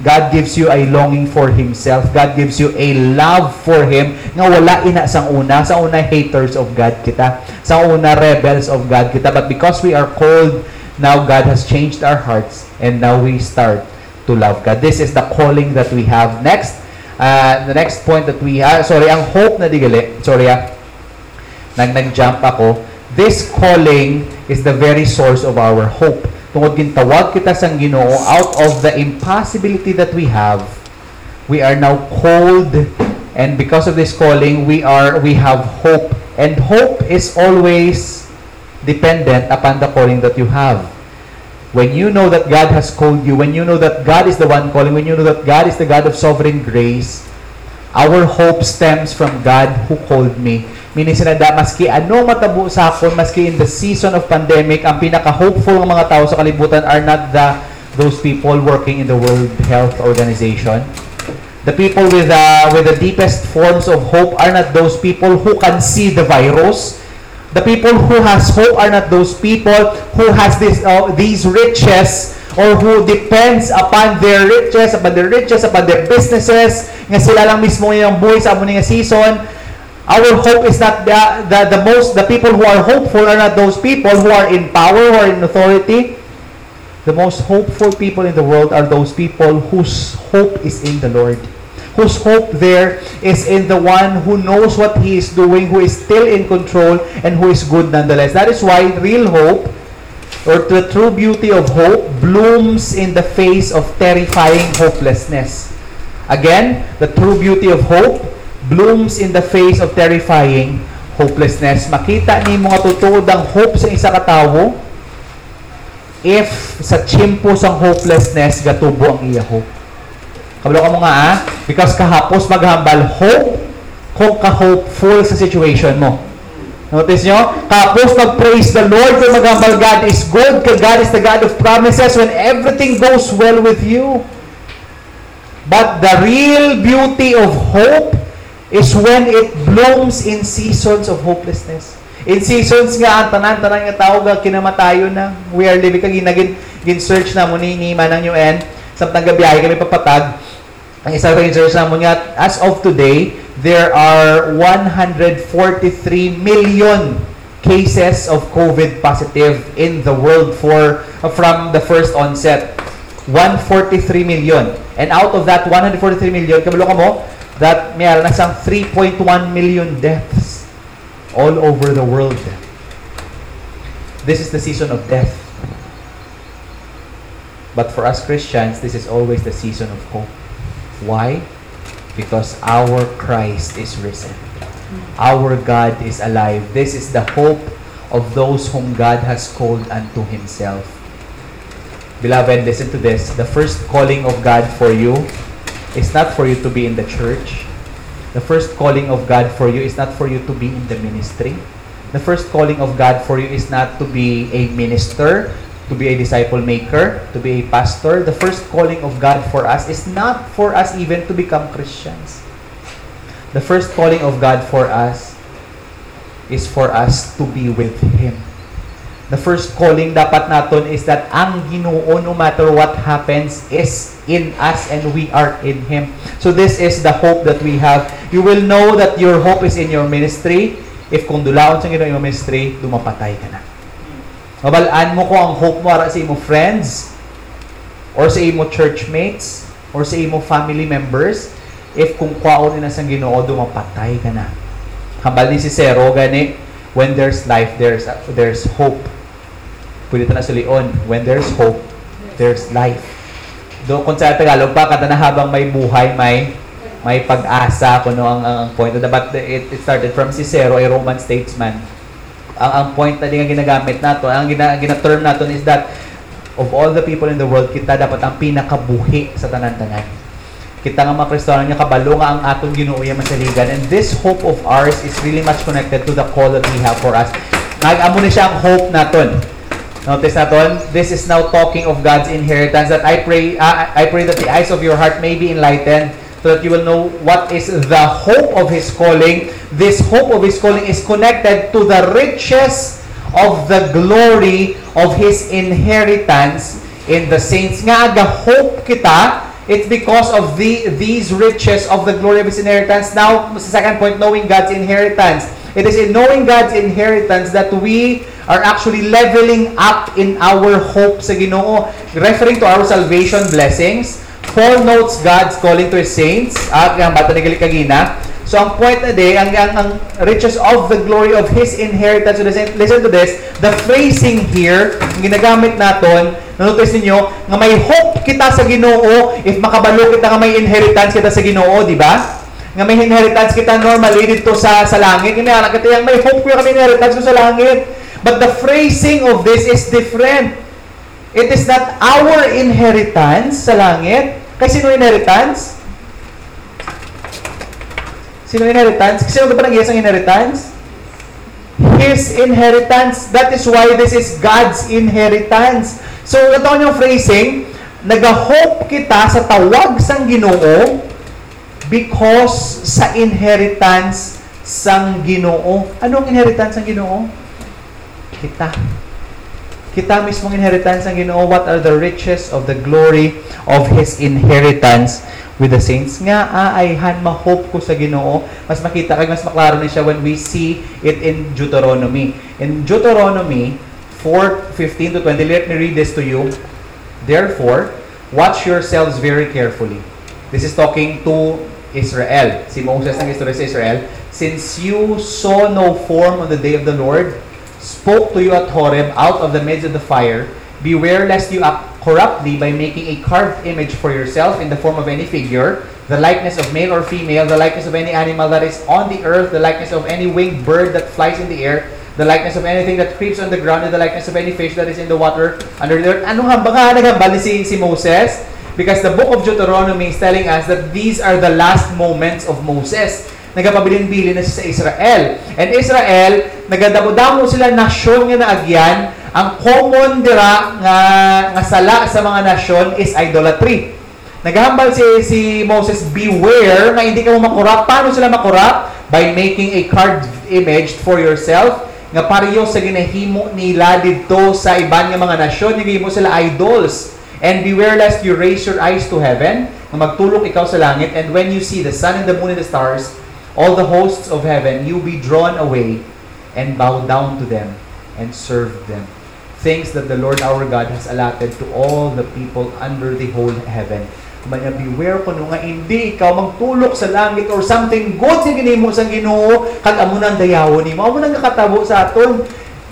God gives you a longing for Himself. God gives you a love for Him nga wala ina sang una. Sa una, haters of God kita. Sa una, rebels of God kita. But because we are called, now God has changed our hearts and now we start to love God. This is the calling that we have. Next, uh, the next point that we have, sorry, ang hope na digali, sorry ah, nag nag-jump ako, this calling is the very source of our hope. Tungod gintawag kita sang Ginoo out of the impossibility that we have, we are now called and because of this calling, we are we have hope. And hope is always dependent upon the calling that you have. When you know that God has called you, when you know that God is the one calling, when you know that God is the God of sovereign grace, our hope stems from God who called me. Meaning sinada, maski ano matabo sa akon, maski in the season of pandemic, ang pinaka-hopeful ng mga tao sa kalibutan are not the those people working in the World Health Organization. The people with the, with the deepest forms of hope are not those people who can see the virus, The people who has hope are not those people who has this uh, these riches or who depends upon their riches, upon their riches, upon their businesses, nga sila lang mismo yung buhay sa amon nga season. Our hope is not the, the, the most, the people who are hopeful are not those people who are in power or in authority. The most hopeful people in the world are those people whose hope is in the Lord whose hope there is in the one who knows what he is doing, who is still in control, and who is good nonetheless. That is why real hope, or the true beauty of hope, blooms in the face of terrifying hopelessness. Again, the true beauty of hope blooms in the face of terrifying hopelessness. Makita ni mga tutuod ang hope sa isa ka tawo if sa chimpo sang hopelessness gatubo ang iya hope. Kabalo ka mo nga ah, because kahapos maghambal hope kung ka-hopeful sa situation mo. Notice nyo? Tapos mag-praise the Lord kung maghambal God is good, kay God is the God of promises when everything goes well with you. But the real beauty of hope is when it blooms in seasons of hopelessness. In seasons nga, ang tanan-tanan nga tao nga kinamatayo na. We are living kag ginagin gin-search na mo ni ni manang UN. Samtang gabiyahe kami papatag. Ang isa na mo nga, as of today, there are 143 million cases of COVID positive in the world for from the first onset. 143 million. And out of that 143 million, kabalo ka mo, that mayroon na sang 3.1 million deaths all over the world. This is the season of death. But for us Christians, this is always the season of hope. Why? Because our Christ is risen. Our God is alive. This is the hope of those whom God has called unto Himself. Beloved, listen to this. The first calling of God for you is not for you to be in the church. The first calling of God for you is not for you to be in the ministry. The first calling of God for you is not to be a minister, to be a disciple maker, to be a pastor. The first calling of God for us is not for us even to become Christians. The first calling of God for us is for us to be with Him. The first calling dapat naton is that ang Ginoo no matter what happens is in us and we are in Him. So this is the hope that we have. You will know that your hope is in your ministry. If kung dulaon sa Ginoo yung ministry, dumapatay ka na. Mabalaan mo ko ang hope mo ara sa imo friends or sa imo churchmates or sa imo family members if kung kwaon na sa Ginoo dumapatay ka na. Hambal ni si Zero gani when there's life there's there's hope. Pwede ta na sa Leon, when there's hope, there's life. Do kung sa Tagalog pa kada na habang may buhay may may pag-asa kuno ang, ang, point but it, it started from Cicero a Roman statesman ang, ang point na din nga ginagamit nato ang gina, gina-term nato is that of all the people in the world kita dapat ang pinakabuhi sa tanan-tanan. Kita nga mga Kristiyano nga kabalo nga ang atong Ginoo iya masaligan. And this hope of ours is really much connected to the call that we have for us. Nag-amo ni siya ang hope naton. Notice naton, this is now talking of God's inheritance that I pray uh, I pray that the eyes of your heart may be enlightened so that you will know what is the hope of his calling. This hope of his calling is connected to the riches of the glory of his inheritance in the saints. Nga aga hope kita It's because of the these riches of the glory of His inheritance. Now, sa second point, knowing God's inheritance. It is in knowing God's inheritance that we are actually leveling up in our hope sa Ginoo. Referring to our salvation blessings, Paul notes God's calling to His saints. At ang bata ni Galikagina. So, ang point na day, ang, ang, ang riches of the glory of His inheritance. So, listen, listen to this. The phrasing here, ang ginagamit naton, Notice ninyo, nga may hope kita sa Ginoo if makabalo kita nga may inheritance kita sa Ginoo, di ba? Nga may inheritance kita normally dito sa sa langit. Inaala kita yung may hope ko kami inheritance ko sa langit. But the phrasing of this is different. It is not our inheritance sa langit. Kasi sino inheritance? Sino inheritance? Kasi sino ba nag ang inheritance? His inheritance. That is why this is God's inheritance. So, ito yung phrasing, nag-hope kita sa tawag sang Ginoo because sa inheritance sang Ginoo. Anong inheritance sang Ginoo? Kita. Kita mismong inheritance sang Ginoo. What are the riches of the glory of His inheritance with the saints? Nga, ah, ay han ma-hope ko sa Ginoo. Mas makita kag mas maklaro ni siya when we see it in Deuteronomy. In Deuteronomy 4:15 to 20, let me read this to you. Therefore, watch yourselves very carefully. This is talking to Israel. Si Moses ang istorya sa Israel. Since you saw no form on the day of the Lord, spoke to you at Horeb out of the midst of the fire, beware lest you corruptly by making a carved image for yourself in the form of any figure, the likeness of male or female, the likeness of any animal that is on the earth, the likeness of any winged bird that flies in the air, the likeness of anything that creeps on the ground, and the likeness of any fish that is in the water under the earth. Anong hambang nga naghambal si, Moses? Because the book of Deuteronomy is telling us that these are the last moments of Moses. Nagapabilin-bilin na siya sa Israel. And Israel, nagadamo-damo sila nasyon nga naagyan. Ang common dira nga, nga sala sa mga nasyon is idolatry. Naghambal si, si Moses, beware na hindi ka mo makurap. Paano sila makurap? By making a carved image for yourself nga pareho sa ginahimo nila dito sa iban nga mga nasyon, gihimo sila idols. And beware lest you raise your eyes to heaven, nga magtulok ikaw sa langit, and when you see the sun and the moon and the stars, all the hosts of heaven, you be drawn away and bow down to them and serve them. Things that the Lord our God has allotted to all the people under the whole heaven. Manya beware ko nga hindi ikaw magtulok sa langit or something good sa ginimo sa Ginoo kag amo nang dayawon nimo amo nang nakatabo sa aton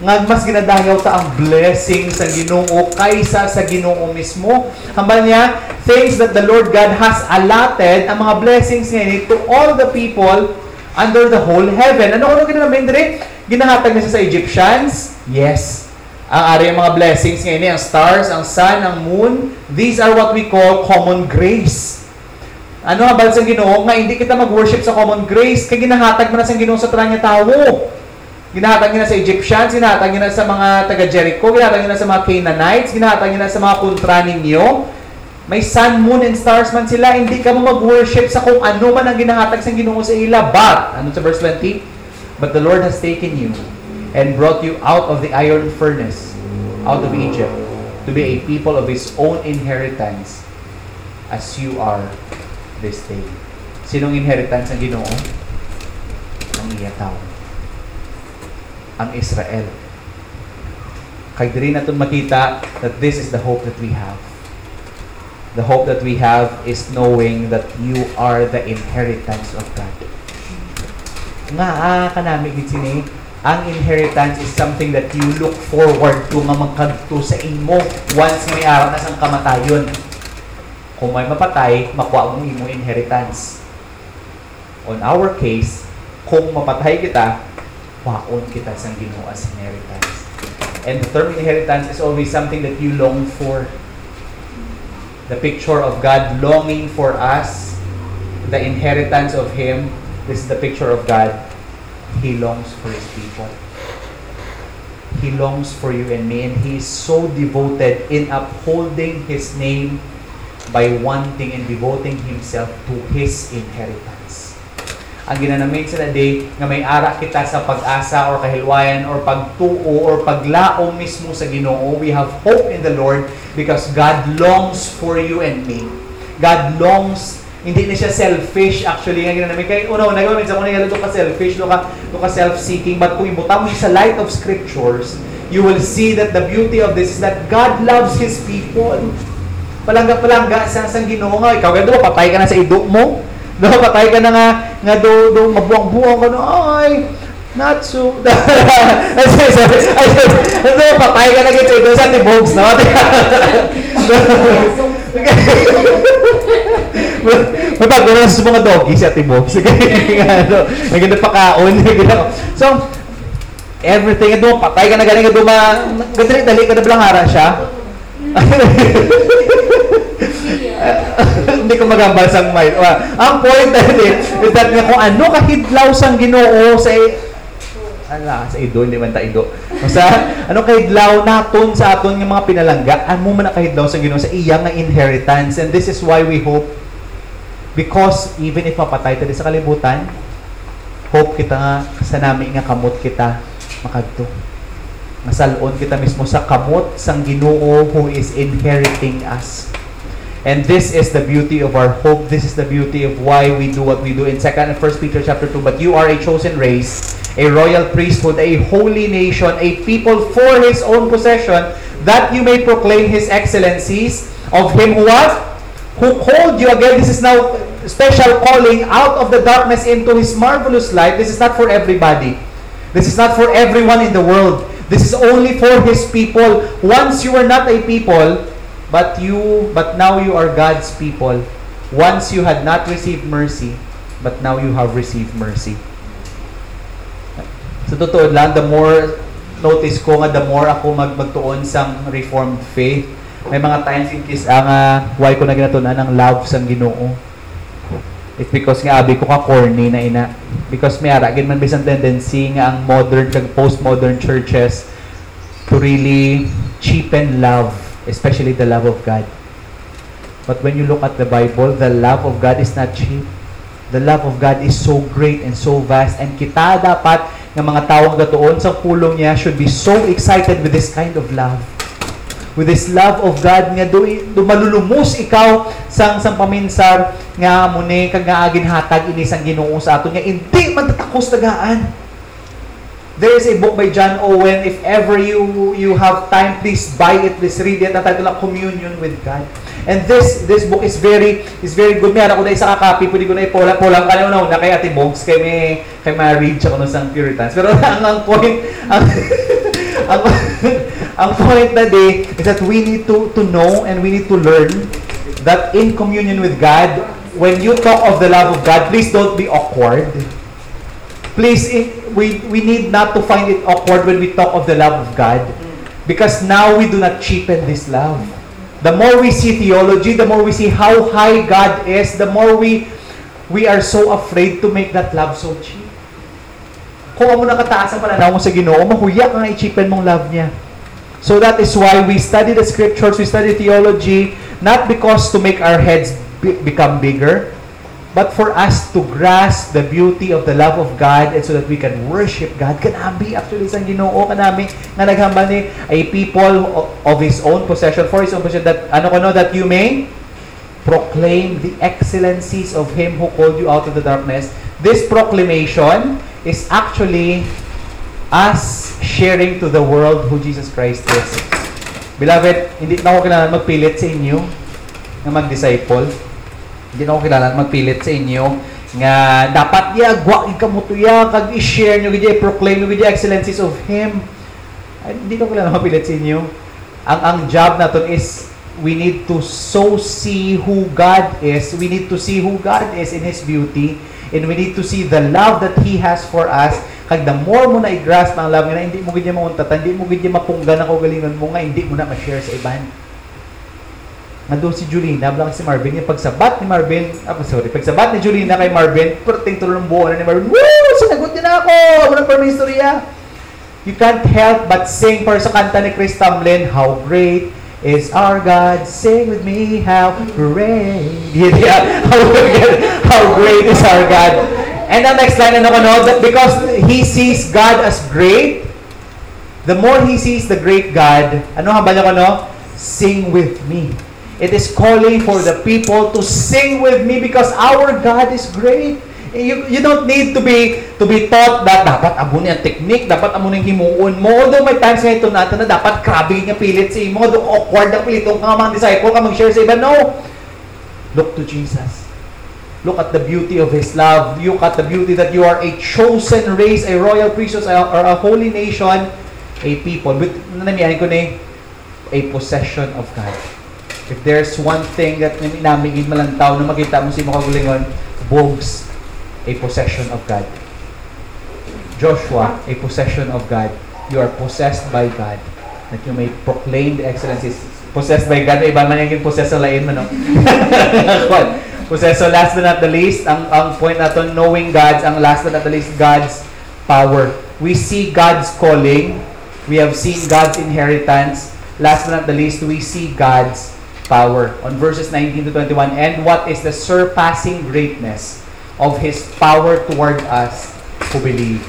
nga mas ginadayaw ta ang blessing sa Ginoo kaysa sa Ginoo mismo. Hambal niya things that the Lord God has allotted ang mga blessings niya to all the people under the whole heaven. Ano ano ginanamin dire ginahatag niya sa Egyptians? Yes ang ari mga blessings ngayon, ang stars, ang sun, ang moon, these are what we call common grace. Ano habal sa Ginoo nga hindi kita mag-worship sa common grace kay ginahatag mo na sa Ginoo sa tranya tawo. Ginahatag niya na sa Egyptians, ginahatag niya na sa mga taga Jericho, ginahatag niya na sa mga Canaanites, ginahatag niya na sa mga kontra ninyo. May sun, moon, and stars man sila, hindi ka mo mag-worship sa kung ano man ang ginahatag sa Ginoo sa ila. But, ano sa verse 20? But the Lord has taken you and brought you out of the iron furnace, out of Egypt, to be a people of His own inheritance, as you are this day. Sinong inheritance ng Ginoo? Ang iyataw. Ang Israel. Kay diri natin makita that this is the hope that we have. The hope that we have is knowing that you are the inheritance of God. Nga, ah, kanami gid sini, ang inheritance is something that you look forward to nga magkadto sa imo once may araw na sang kamatayon. Kung may mapatay, makuha mo imo inheritance. On our case, kung mapatay kita, waon kita sa Ginoo as inheritance. And the term inheritance is always something that you long for. The picture of God longing for us, the inheritance of Him, this is the picture of God. He longs for His people. He longs for you and me, and He is so devoted in upholding His name by wanting and devoting Himself to His inheritance. Ang ginanamit sa day nga may ara kita sa pag-asa or kahilwayan or pagtuo or paglaom mismo sa Ginoo, we have hope in the Lord because God longs for you and me. God longs hindi na siya selfish actually. Nga ginanamit kay una una gawin sa kuno nga ka selfish do ka do ka self-seeking. But kung ibutan mo siya sa light of scriptures you will see that the beauty of this is that God loves His people. Palangga-palangga sa sang Ginoo nga. Ikaw gando patay ka na sa idok mo? Do patay ka na nga nga do do mabuang-buang ka no ay not so. Ay sorry sorry. Ay do patay ka na gito do sa tibogs no Mapag ko na sa mga doggy sa tibogs ano naganda pa kaon so everything do patay ka na galing do ma gadali dali ka na blangara siya. Hindi ko magambal sang mic. Well, ang point dali is that kung ano kahidlaw sang Ginoo sa ala sa ido hindi man ta ido. Sa ano kahidlaw naton sa aton nga mga pinalangga, amo man kahidlaw sa Ginoo sa iyang nga inheritance. And this is why we hope because even if mapatay ta sa kalibutan, hope kita nga sa nami nga kamot kita makadto. Masalon kita mismo sa kamot sang Ginoo who is inheriting us. And this is the beauty of our hope. This is the beauty of why we do what we do in second and first Peter chapter 2. But you are a chosen race, a royal priesthood, a holy nation, a people for his own possession, that you may proclaim his excellencies of him who what? Who called you again. This is now special calling out of the darkness into his marvelous light. This is not for everybody. This is not for everyone in the world. This is only for his people. Once you were not a people, but you but now you are God's people. Once you had not received mercy, but now you have received mercy. Sa totoo lang, the more notice ko nga the more ako mag magtuon sang reformed faith, may mga times in case ang uh, why ko na ginatunan ng love sang Ginoo. It's because nga abi ko ka corny na ina. Because may ara gid man bisan tendency nga ang modern kag postmodern churches to really cheapen love, especially the love of God. But when you look at the Bible, the love of God is not cheap. The love of God is so great and so vast and kita dapat ng mga tawong gatuon sa pulong niya should be so excited with this kind of love. With this love of God nga do, do malulumos ikaw sang sang paminsar nga muni kag nga hatag ini sang Ginoo sa aton nga hindi man tatakos tagaan. There is a book by John Owen. If ever you you have time, please buy it. Please read it. Ang title Communion with God. And this this book is very is very good. Meron ako na isa ka copy. Pwede ko na ipola polang ka na na kay Ate Bogs kay may kay ma-read siya kuno sang Puritans. Pero ang ang point ang ang, ang point na day is that we need to to know and we need to learn that in communion with God, when you talk of the love of God, please don't be awkward. Please, we, we need not to find it awkward when we talk of the love of God. Because now we do not cheapen this love. The more we see theology, the more we see how high God is, the more we we are so afraid to make that love so cheap. Kung amo nakataas ang pananaw mo sa Ginoo, mahuya ka nga i-cheapen mong love niya. So that is why we study the scriptures, we study theology, not because to make our heads be- become bigger, but for us to grasp the beauty of the love of God and so that we can worship God. Kanabi, actually, isang ginoo kanami nga naghambal ni a people of His own possession, for His own possession, that, ano ko no, that you may proclaim the excellencies of Him who called you out of the darkness. This proclamation is actually us sharing to the world who Jesus Christ is. Beloved, hindi na ako kailangan magpilit sa inyo na mag-disciple. Hindi na ako kailangan magpilit sa inyo nga dapat ya gwa ka mo tuya kag i-share nyo gid proclaim nyo gid excellencies of him. Ay, hindi ko kailangan mapilit sa inyo. Ang ang job naton is we need to so see who God is. We need to see who God is in His beauty. And we need to see the love that He has for us. Kag the more mo na i-grasp ang love nga hindi mo gid mauntatan, hindi mo gid mapunggan ang kagalingan mo nga hindi mo na ma-share sa iban. Nandun si Julina, blang si Marvin, yung pagsabat ni Marvin, ah, sorry, pagsabat ni Julina kay Marvin, perting tulong buo na ni Marvin, Woo! Sinagot niya na ako! Walang pa may istorya. You can't help but sing para sa kanta ni Chris Tamlin, How great is our God. Sing with me, how great. Yeah, how, great, how great is our God. And the next line, ano ko? That because he sees God as great, the more he sees the great God, ano hambal ko no? Sing with me. It is calling for the people to sing with me because our God is great. You, you don't need to be to be taught that dapat amo ang technique, dapat amo ng himuon mo. Although may times nga ito natin na dapat grabe nga pilit sa imo, do awkward ang pilit ka mga disciple ka mag-share sa iba. No. Look to Jesus. Look at the beauty of His love. Look at the beauty that you are a chosen race, a royal priesthood, or a holy nation, a people. But, nanamiyahin ko na a possession of God. If there's one thing that namigid malantaw na makita mo si makagulingon, Bogs, a possession of God. Joshua, a possession of God. You are possessed by God. That you may proclaim the excellencies. Possessed by God, iba man yung possessed sa lain mo, no? possessed. So last but not the least, ang, ang point natin, knowing God's, ang last but not the least, God's power. We see God's calling. We have seen God's inheritance. Last but not the least, we see God's power. On verses 19 to 21, and what is the surpassing greatness of His power toward us who believe?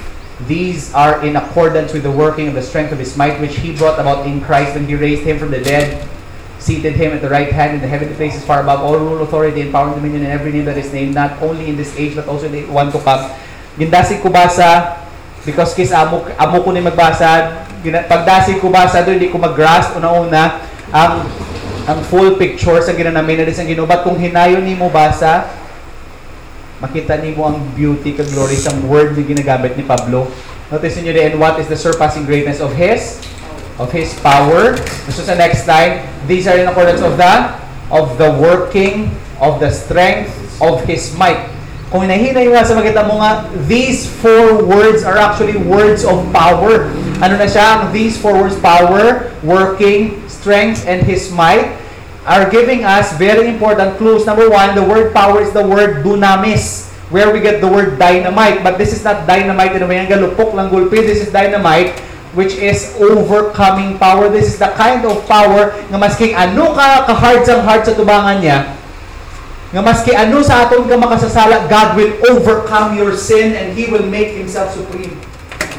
These are in accordance with the working of the strength of His might, which He brought about in Christ when He raised Him from the dead, seated Him at the right hand in the heavenly places far above all rule, authority, and power and dominion, and every name that is named, not only in this age, but also in the one to come. Gindasi ko basa, because kis amo, amo ko ni magbasa, pagdasi ko basa doon, hindi ko mag-grasp una-una, ang ang full picture sa ginanamin na sa ginubat. Kung hinayon ni mo basa, makita ni mo ang beauty kag glory sa word na ginagamit ni Pablo. Notice niyo din what is the surpassing greatness of his of his power. So sa next slide, these are in accordance of the of the working of the strength of his might. Kung hinahinay nga sa makita mo nga, these four words are actually words of power. Ano na siya? These four words, power, working, strength, and his might are giving us very important clues. Number one, the word power is the word dunamis, where we get the word dynamite. But this is not dynamite in a way nga lupok lang gulpi. This is dynamite which is overcoming power. This is the kind of power nga maski ano ka ka-hard sa hard sa tubangan niya, nga maski ano sa aton ka makasasala, God will overcome your sin and He will make Himself supreme.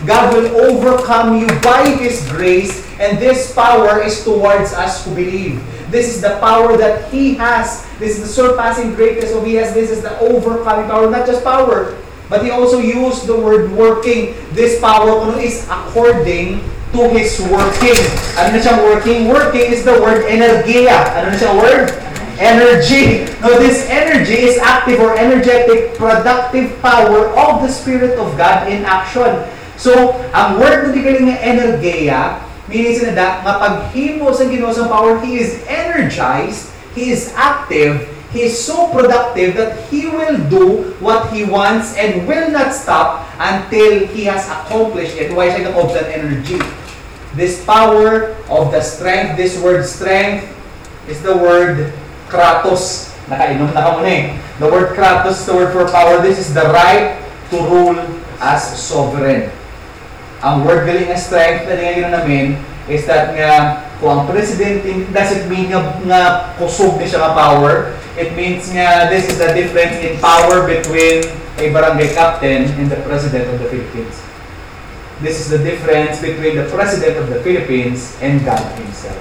God will overcome you by His grace and this power is towards us who believe. This is the power that He has. This is the surpassing greatness of He has. This is the overcoming power. Not just power, but He also used the word working. This power kuno is according to His working. Ano na siyang working? Working is the word energia. Ano na siyang word? Energy. Now, this energy is active or energetic, productive power of the Spirit of God in action. So, ang word na galing nga energia, Meaning sa nada, nga paghimo sa Ginoo sa power, He is energized, He is active, He is so productive that He will do what He wants and will not stop until He has accomplished it. Why siya of that energy? This power of the strength, this word strength, is the word kratos. Nakainom na ka muna eh. The word kratos the word for power. This is the right to rule as sovereign. Ang word galing na strength na nga namin is that nga Kung ang president doesn't mean nga, nga kusog ni siya nga power. It means nga this is the difference in power between a barangay captain and the president of the Philippines. This is the difference between the president of the Philippines and God himself.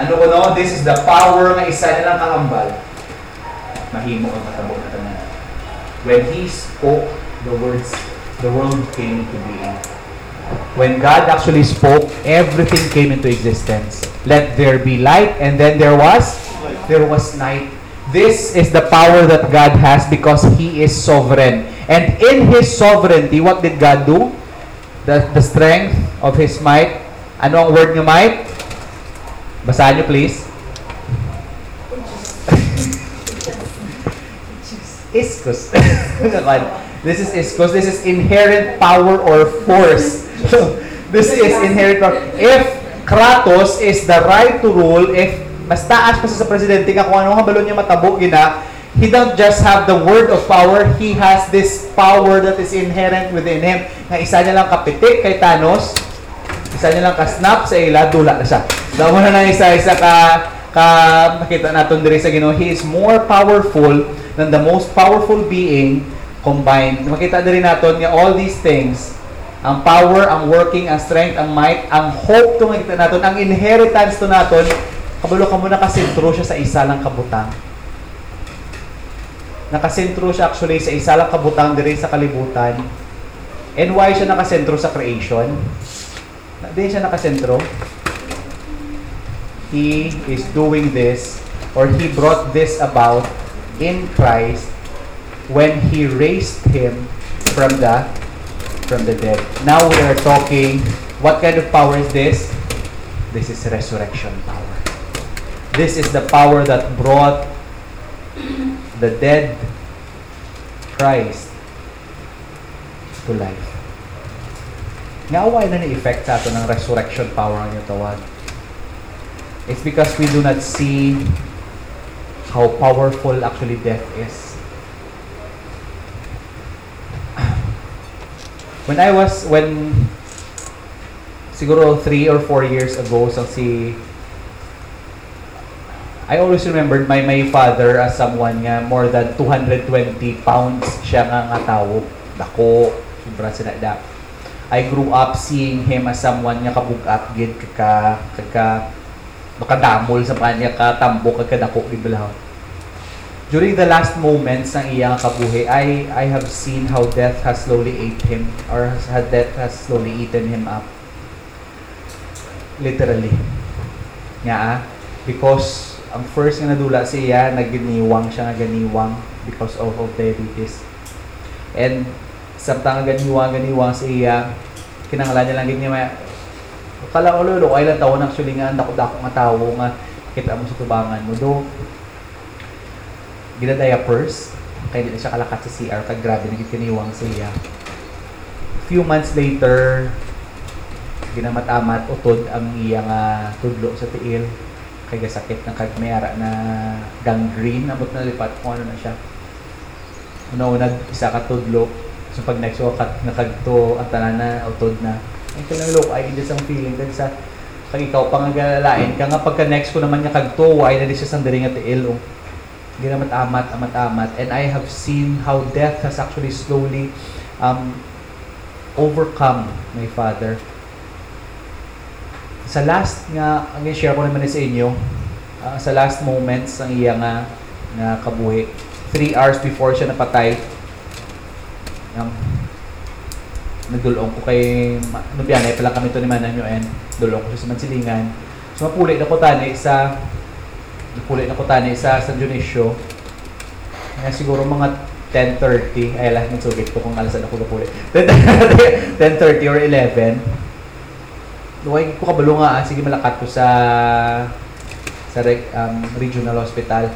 Ano ko no? This is the power nga isa na lang kahambal. Mahimo ang matabo na tanan. When he spoke the words, the world came into being. When God actually spoke, everything came into existence. Let there be light, and then there was there was night. This is the power that God has because He is sovereign. And in His sovereignty, what did God do? The, the strength of His might. Ano ang word ng might? Basahin niyo please. Iskos. this is iskos. This is inherent power or force. this is inherent power. If Kratos is the right to rule, if mas taas pa sa presidente ka kung ano balon niya matabo gina, he don't just have the word of power, he has this power that is inherent within him. Nga isa niya lang kapitik kay Thanos, isa niya lang ka-snap sa ila, dula na siya. Damo na na isa-isa ka ka makita naton diri sa Ginoo he is more powerful than the most powerful being combined. Makita diri naton nga all these things ang power ang working ang strength ang might ang hope to makita naton ang inheritance to naton kabalo ka mo nakasentro siya sa isa lang kabutang. Nakasentro siya actually sa isa lang kabutang diri sa kalibutan. And why siya nakasentro sa creation? Di siya nakasentro he is doing this or he brought this about in Christ when he raised him from the from the dead. Now we are talking what kind of power is this? This is resurrection power. This is the power that brought the dead Christ to life. Nga away na ni-effect sa ato ng resurrection power ang tawag. It's because we do not see how powerful actually death is. When I was, when siguro three or four years ago, sang si I always remembered my my father as someone nga more than 220 pounds siya nga nga tao. Dako, sobra sinada. I grew up seeing him as someone nga kabugat gid ka ka makadamol sa kanya ka tambo kag kadako gid. During the last moments ng iyang kabuhi, I I have seen how death has slowly ate him or how death has slowly eaten him up. Literally. Nga ah, because ang first nga nadula siya, naginiwang siya nga ganiwang because of, of diabetes. And samtang nga ganiwang ganiwang siya, kinanglan niya lang ganyan kala ko lolo, ay lang actually nga dako-dako nga tawo nga kita mo sa tubangan mo do gina diapers kaya di na siya kalakat sa CR kag grabe na kiniwang siya. Few months later ginamatamat utod ang iya nga tudlo sa tiil. Kay gasakit ng kag mayara na gangrene. Amot na lipat kung ano na siya. Una-una isa ka tudlo. So pag next wakat nakagto ang tanan na utod na. Ay ka lang look ay hindi sang feeling kag sa kag ikaw pa nga galalain ka nga. Pagka next ko naman nga kagto ay na di siya sang diri nga tiil? Oh ginamat amat amat amat. And I have seen how death has actually slowly um, overcome my father. Sa last nga ang share ko naman sa inyo uh, sa last moments ang iya nga nga kabuhi. 3 hours before siya napatay um, nagdulong ko kay Nubianay pala kami to ni Manang Yuen dulong ko siya sa Mansilingan. So mapuli na ko tani sa napuli na ko tani sa San Dionisio. Nga siguro mga 10.30 ay alas ng sugit ko kung alasan ako napuli 10.30 or 11 Luway ko kabalo nga, ah, sige malakat ko sa sa um, regional hospital.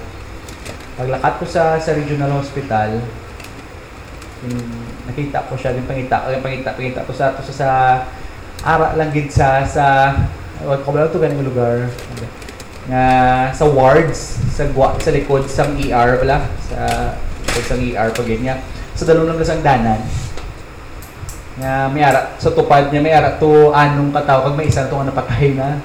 Paglakat ko sa sa regional hospital, yung, nakita ko siya, yung pangita, yung pangita, pangita ko sa to sa, sa ara lang gid sa sa wag ko ba to ganing lugar nga sa wards sa sa likod sang ER wala? Sa likod sang ER pag ganyan. Sa dalawang lang sang danan. Nga may ara sa tupad niya may ara to anong kataw kag may isa to nga napatay na.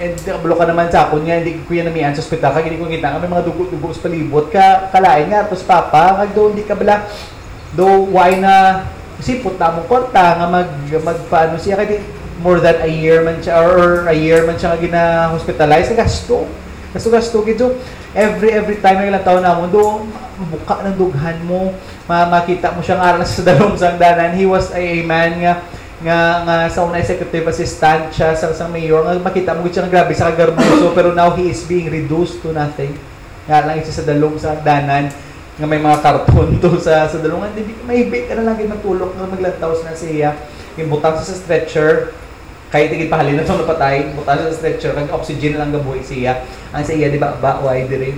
And kabalo ka naman sa akon nga, hindi ko yan namian sa ospital, kag hindi ko kita, kami mga dugo-dugo sa palibot, ka, kalain nga, tapos papa, kag do, hindi ka bala, do, why na, sipot na mong kwarta, nga mag, magpaano siya, kaya more than a year man siya, or a year man siya nga gina-hospitalize, gasto, gasto, gasto, gito, every, every time, ilang taon na mo, do, buka ng dughan mo, ma makita mo siya nga aral sa dalawang sangdanan, he was a, man nga, nga nga sa una executive assistant siya sa sa mayor. Nga makita mo siya nga grabe sa kagarboso pero now he is being reduced to nothing. Nga lang siya sa dalong sa danan nga may mga karton to sa sa dalungan hindi may ka na lang gid magtulok nga maglantaw na siya. Imbutang sa stretcher kay tigid pahalin na itong napatay, butang sa stretcher, kag oxygen lang gabuhi siya. Ang siya, di ba, ba, why dire?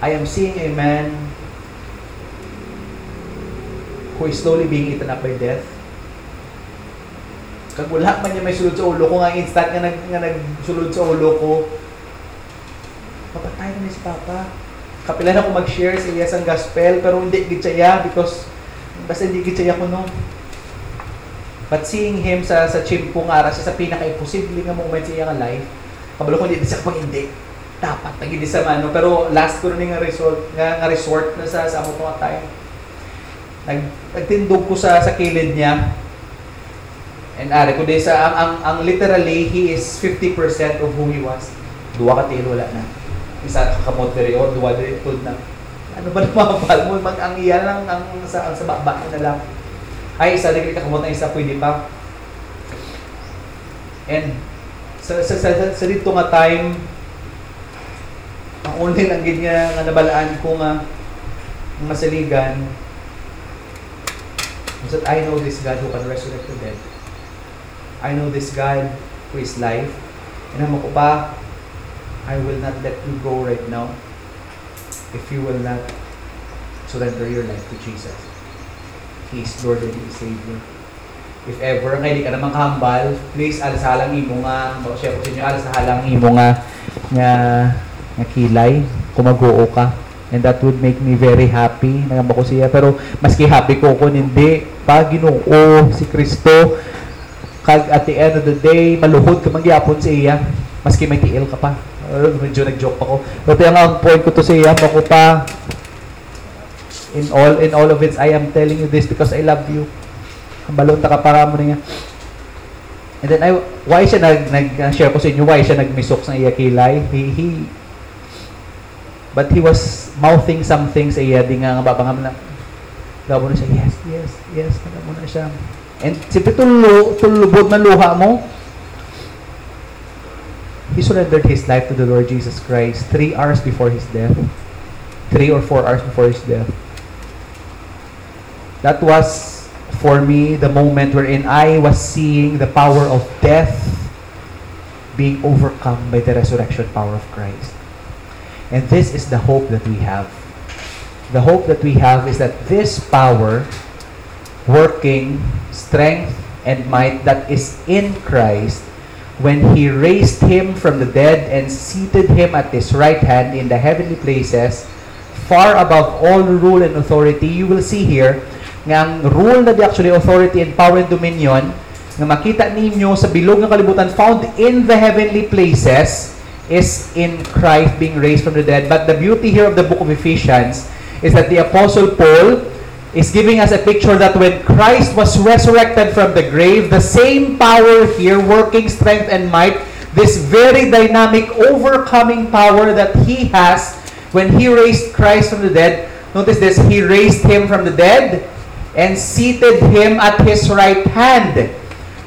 I am seeing a man who is slowly being eaten up by death kag wala man niya may sulod sa ulo ko nga instant nga nag nga nagsulod sa ulo ko mapatay na si Papa kapilan ako mag-share sa iya sang gospel pero hindi gid siya because basta hindi gid siya kuno but seeing him sa sa chimpo nga ara siya sa pinaka-imposible nga moment sa iya nga life kabalo ko hindi siya pag hindi dapat tagili sa mano pero last ko rin nga resort nga, nga resort na sa sa amo nga time nag nagtindog ko sa sa kilid niya And ari kundi sa ang, ang, ang literally he is 50% of who he was. Duwa ka til wala na. Isa kamot diri o duwa diri na. Ano ba mapapal mo mag ang iya lang ang sa ang sa baba na lang. Ay isa diri ka kamot na isa pwede pa. And sa sa, sa, sa, dito nga time ang only lang gid nga nga nabalaan ko nga masaligan was that I know this God who can resurrect the dead. I know this God who is life. And ko pa, I will not let you go right now if you will not surrender your life to Jesus. He Lord and He is Savior. If ever nga hindi ka naman kahambal, please alasalang imo nga, share ko sa inyo, alasalang imo nga nga nga kilay, kumaguo ka. And that would make me very happy. Nagamba ko siya. Pero maski happy ko kung hindi, pag ginoo si Kristo, kag at the end of the day maluhod ka man gyapon sa iya maski may tiil ka pa uh, medyo nag-joke pa ko pero ang, point ko to sa iya mo pa in all in all of it I am telling you this because I love you ang balon ta ka para mo niya and then I why siya nag nag share ko sa inyo why siya nagmisok sa iya kilay he he but he was mouthing something sa iya di nga nga babangam na Gabo na siya, yes, yes, yes, mo na siya. And siyempre tulo, tulubod man luha mo, he surrendered his life to the Lord Jesus Christ three hours before his death. Three or four hours before his death. That was, for me, the moment wherein I was seeing the power of death being overcome by the resurrection power of Christ. And this is the hope that we have. The hope that we have is that this power working strength and might that is in Christ when he raised him from the dead and seated him at his right hand in the heavenly places far above all rule and authority you will see here nga rule na di actually authority and power and dominion nga makita ninyo sa bilog ng kalibutan found in the heavenly places is in Christ being raised from the dead but the beauty here of the book of Ephesians is that the apostle Paul is giving us a picture that when Christ was resurrected from the grave, the same power here, working strength and might, this very dynamic, overcoming power that He has when He raised Christ from the dead. Notice this, He raised Him from the dead and seated Him at His right hand.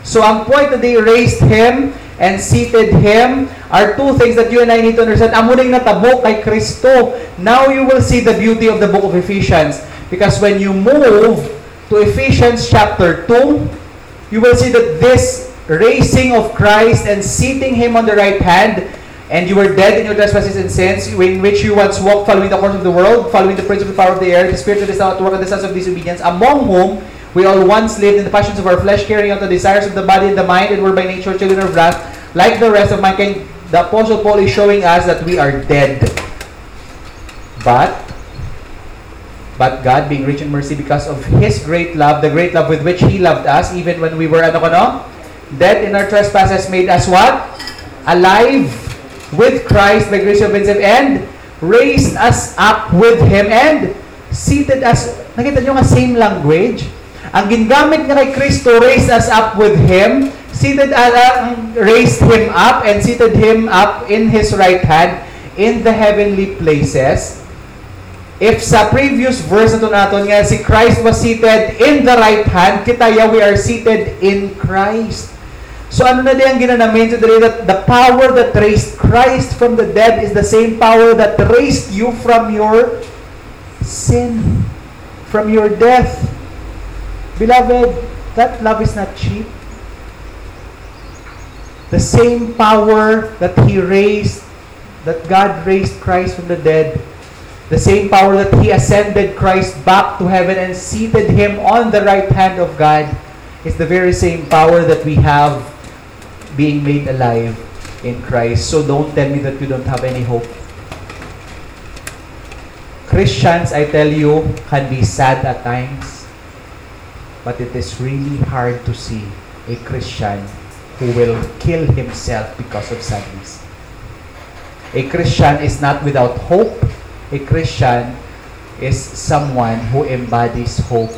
So ang point that they raised Him and seated Him are two things that you and I need to understand. Amo na natabo kay Kristo. Now you will see the beauty of the book of Ephesians. Because when you move to Ephesians chapter 2, you will see that this raising of Christ and seating Him on the right hand, and you were dead in your trespasses and sins, in which you once walked following the course of the world, following the prince of the power of the air, the spirit that is at work in the sons of disobedience, among whom we all once lived in the passions of our flesh, carrying out the desires of the body and the mind, and were by nature children of wrath, like the rest of mankind. The Apostle Paul is showing us that we are dead. But But God, being rich in mercy because of His great love, the great love with which He loved us, even when we were ano ko no? Dead in our trespasses made us what? alive with Christ by grace of himself and raised us up with Him and seated us. Nakita nyo nga same language? Ang gingamit niya kay Kristo, raised us up with Him, seated, uh, raised Him up, and seated Him up in His right hand in the heavenly places. If sa previous verse na ito natin nga, si Christ was seated in the right hand, kita ya, we are seated in Christ. So ano na din ang ginanamin today that the power that raised Christ from the dead is the same power that raised you from your sin, from your death. Beloved, that love is not cheap. The same power that He raised, that God raised Christ from the dead, the same power that He ascended Christ back to heaven and seated Him on the right hand of God, is the very same power that we have being made alive in Christ. So don't tell me that you don't have any hope. Christians, I tell you, can be sad at times, but it is really hard to see a Christian who will kill himself because of sadness. A Christian is not without hope. A Christian is someone who embodies hope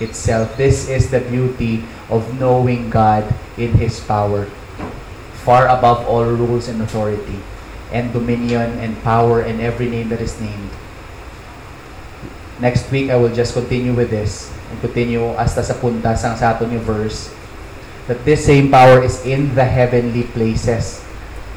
itself. This is the beauty of knowing God in His power, far above all rules and authority, and dominion and power and every name that is named. Next week, I will just continue with this and continue hasta sa punta sang sa yung verse that this same power is in the heavenly places.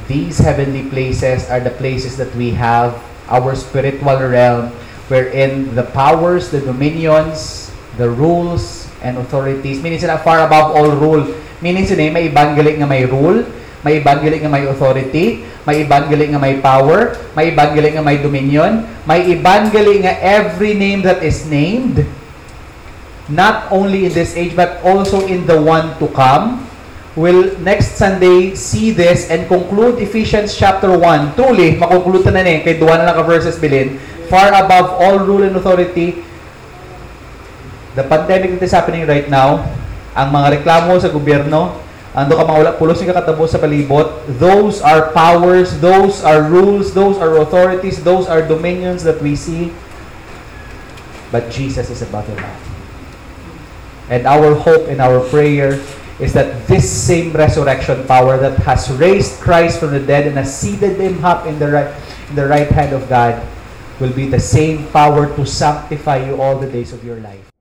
These heavenly places are the places that we have our spiritual realm wherein the powers, the dominions, the rules, and authorities, meaning sila far above all rule. Meaning sila may ibang galing nga may rule, may galing nga may authority, may galing nga may power, may galing nga may dominion, may galing nga every name that is named, not only in this age but also in the one to come. We'll next Sunday see this and conclude Ephesians chapter 1. Truly, makonklude na ni kay duwa na lang ka verses bilin. Far above all rule and authority, the pandemic that is happening right now, ang mga reklamo sa gobyerno, ando ka mga wala pulos yung kakatabo sa palibot, those are powers, those are rules, those are authorities, those are dominions that we see. But Jesus is above it all. And our hope and our prayer is that this same resurrection power that has raised Christ from the dead and has seated him up in the right in the right hand of God will be the same power to sanctify you all the days of your life.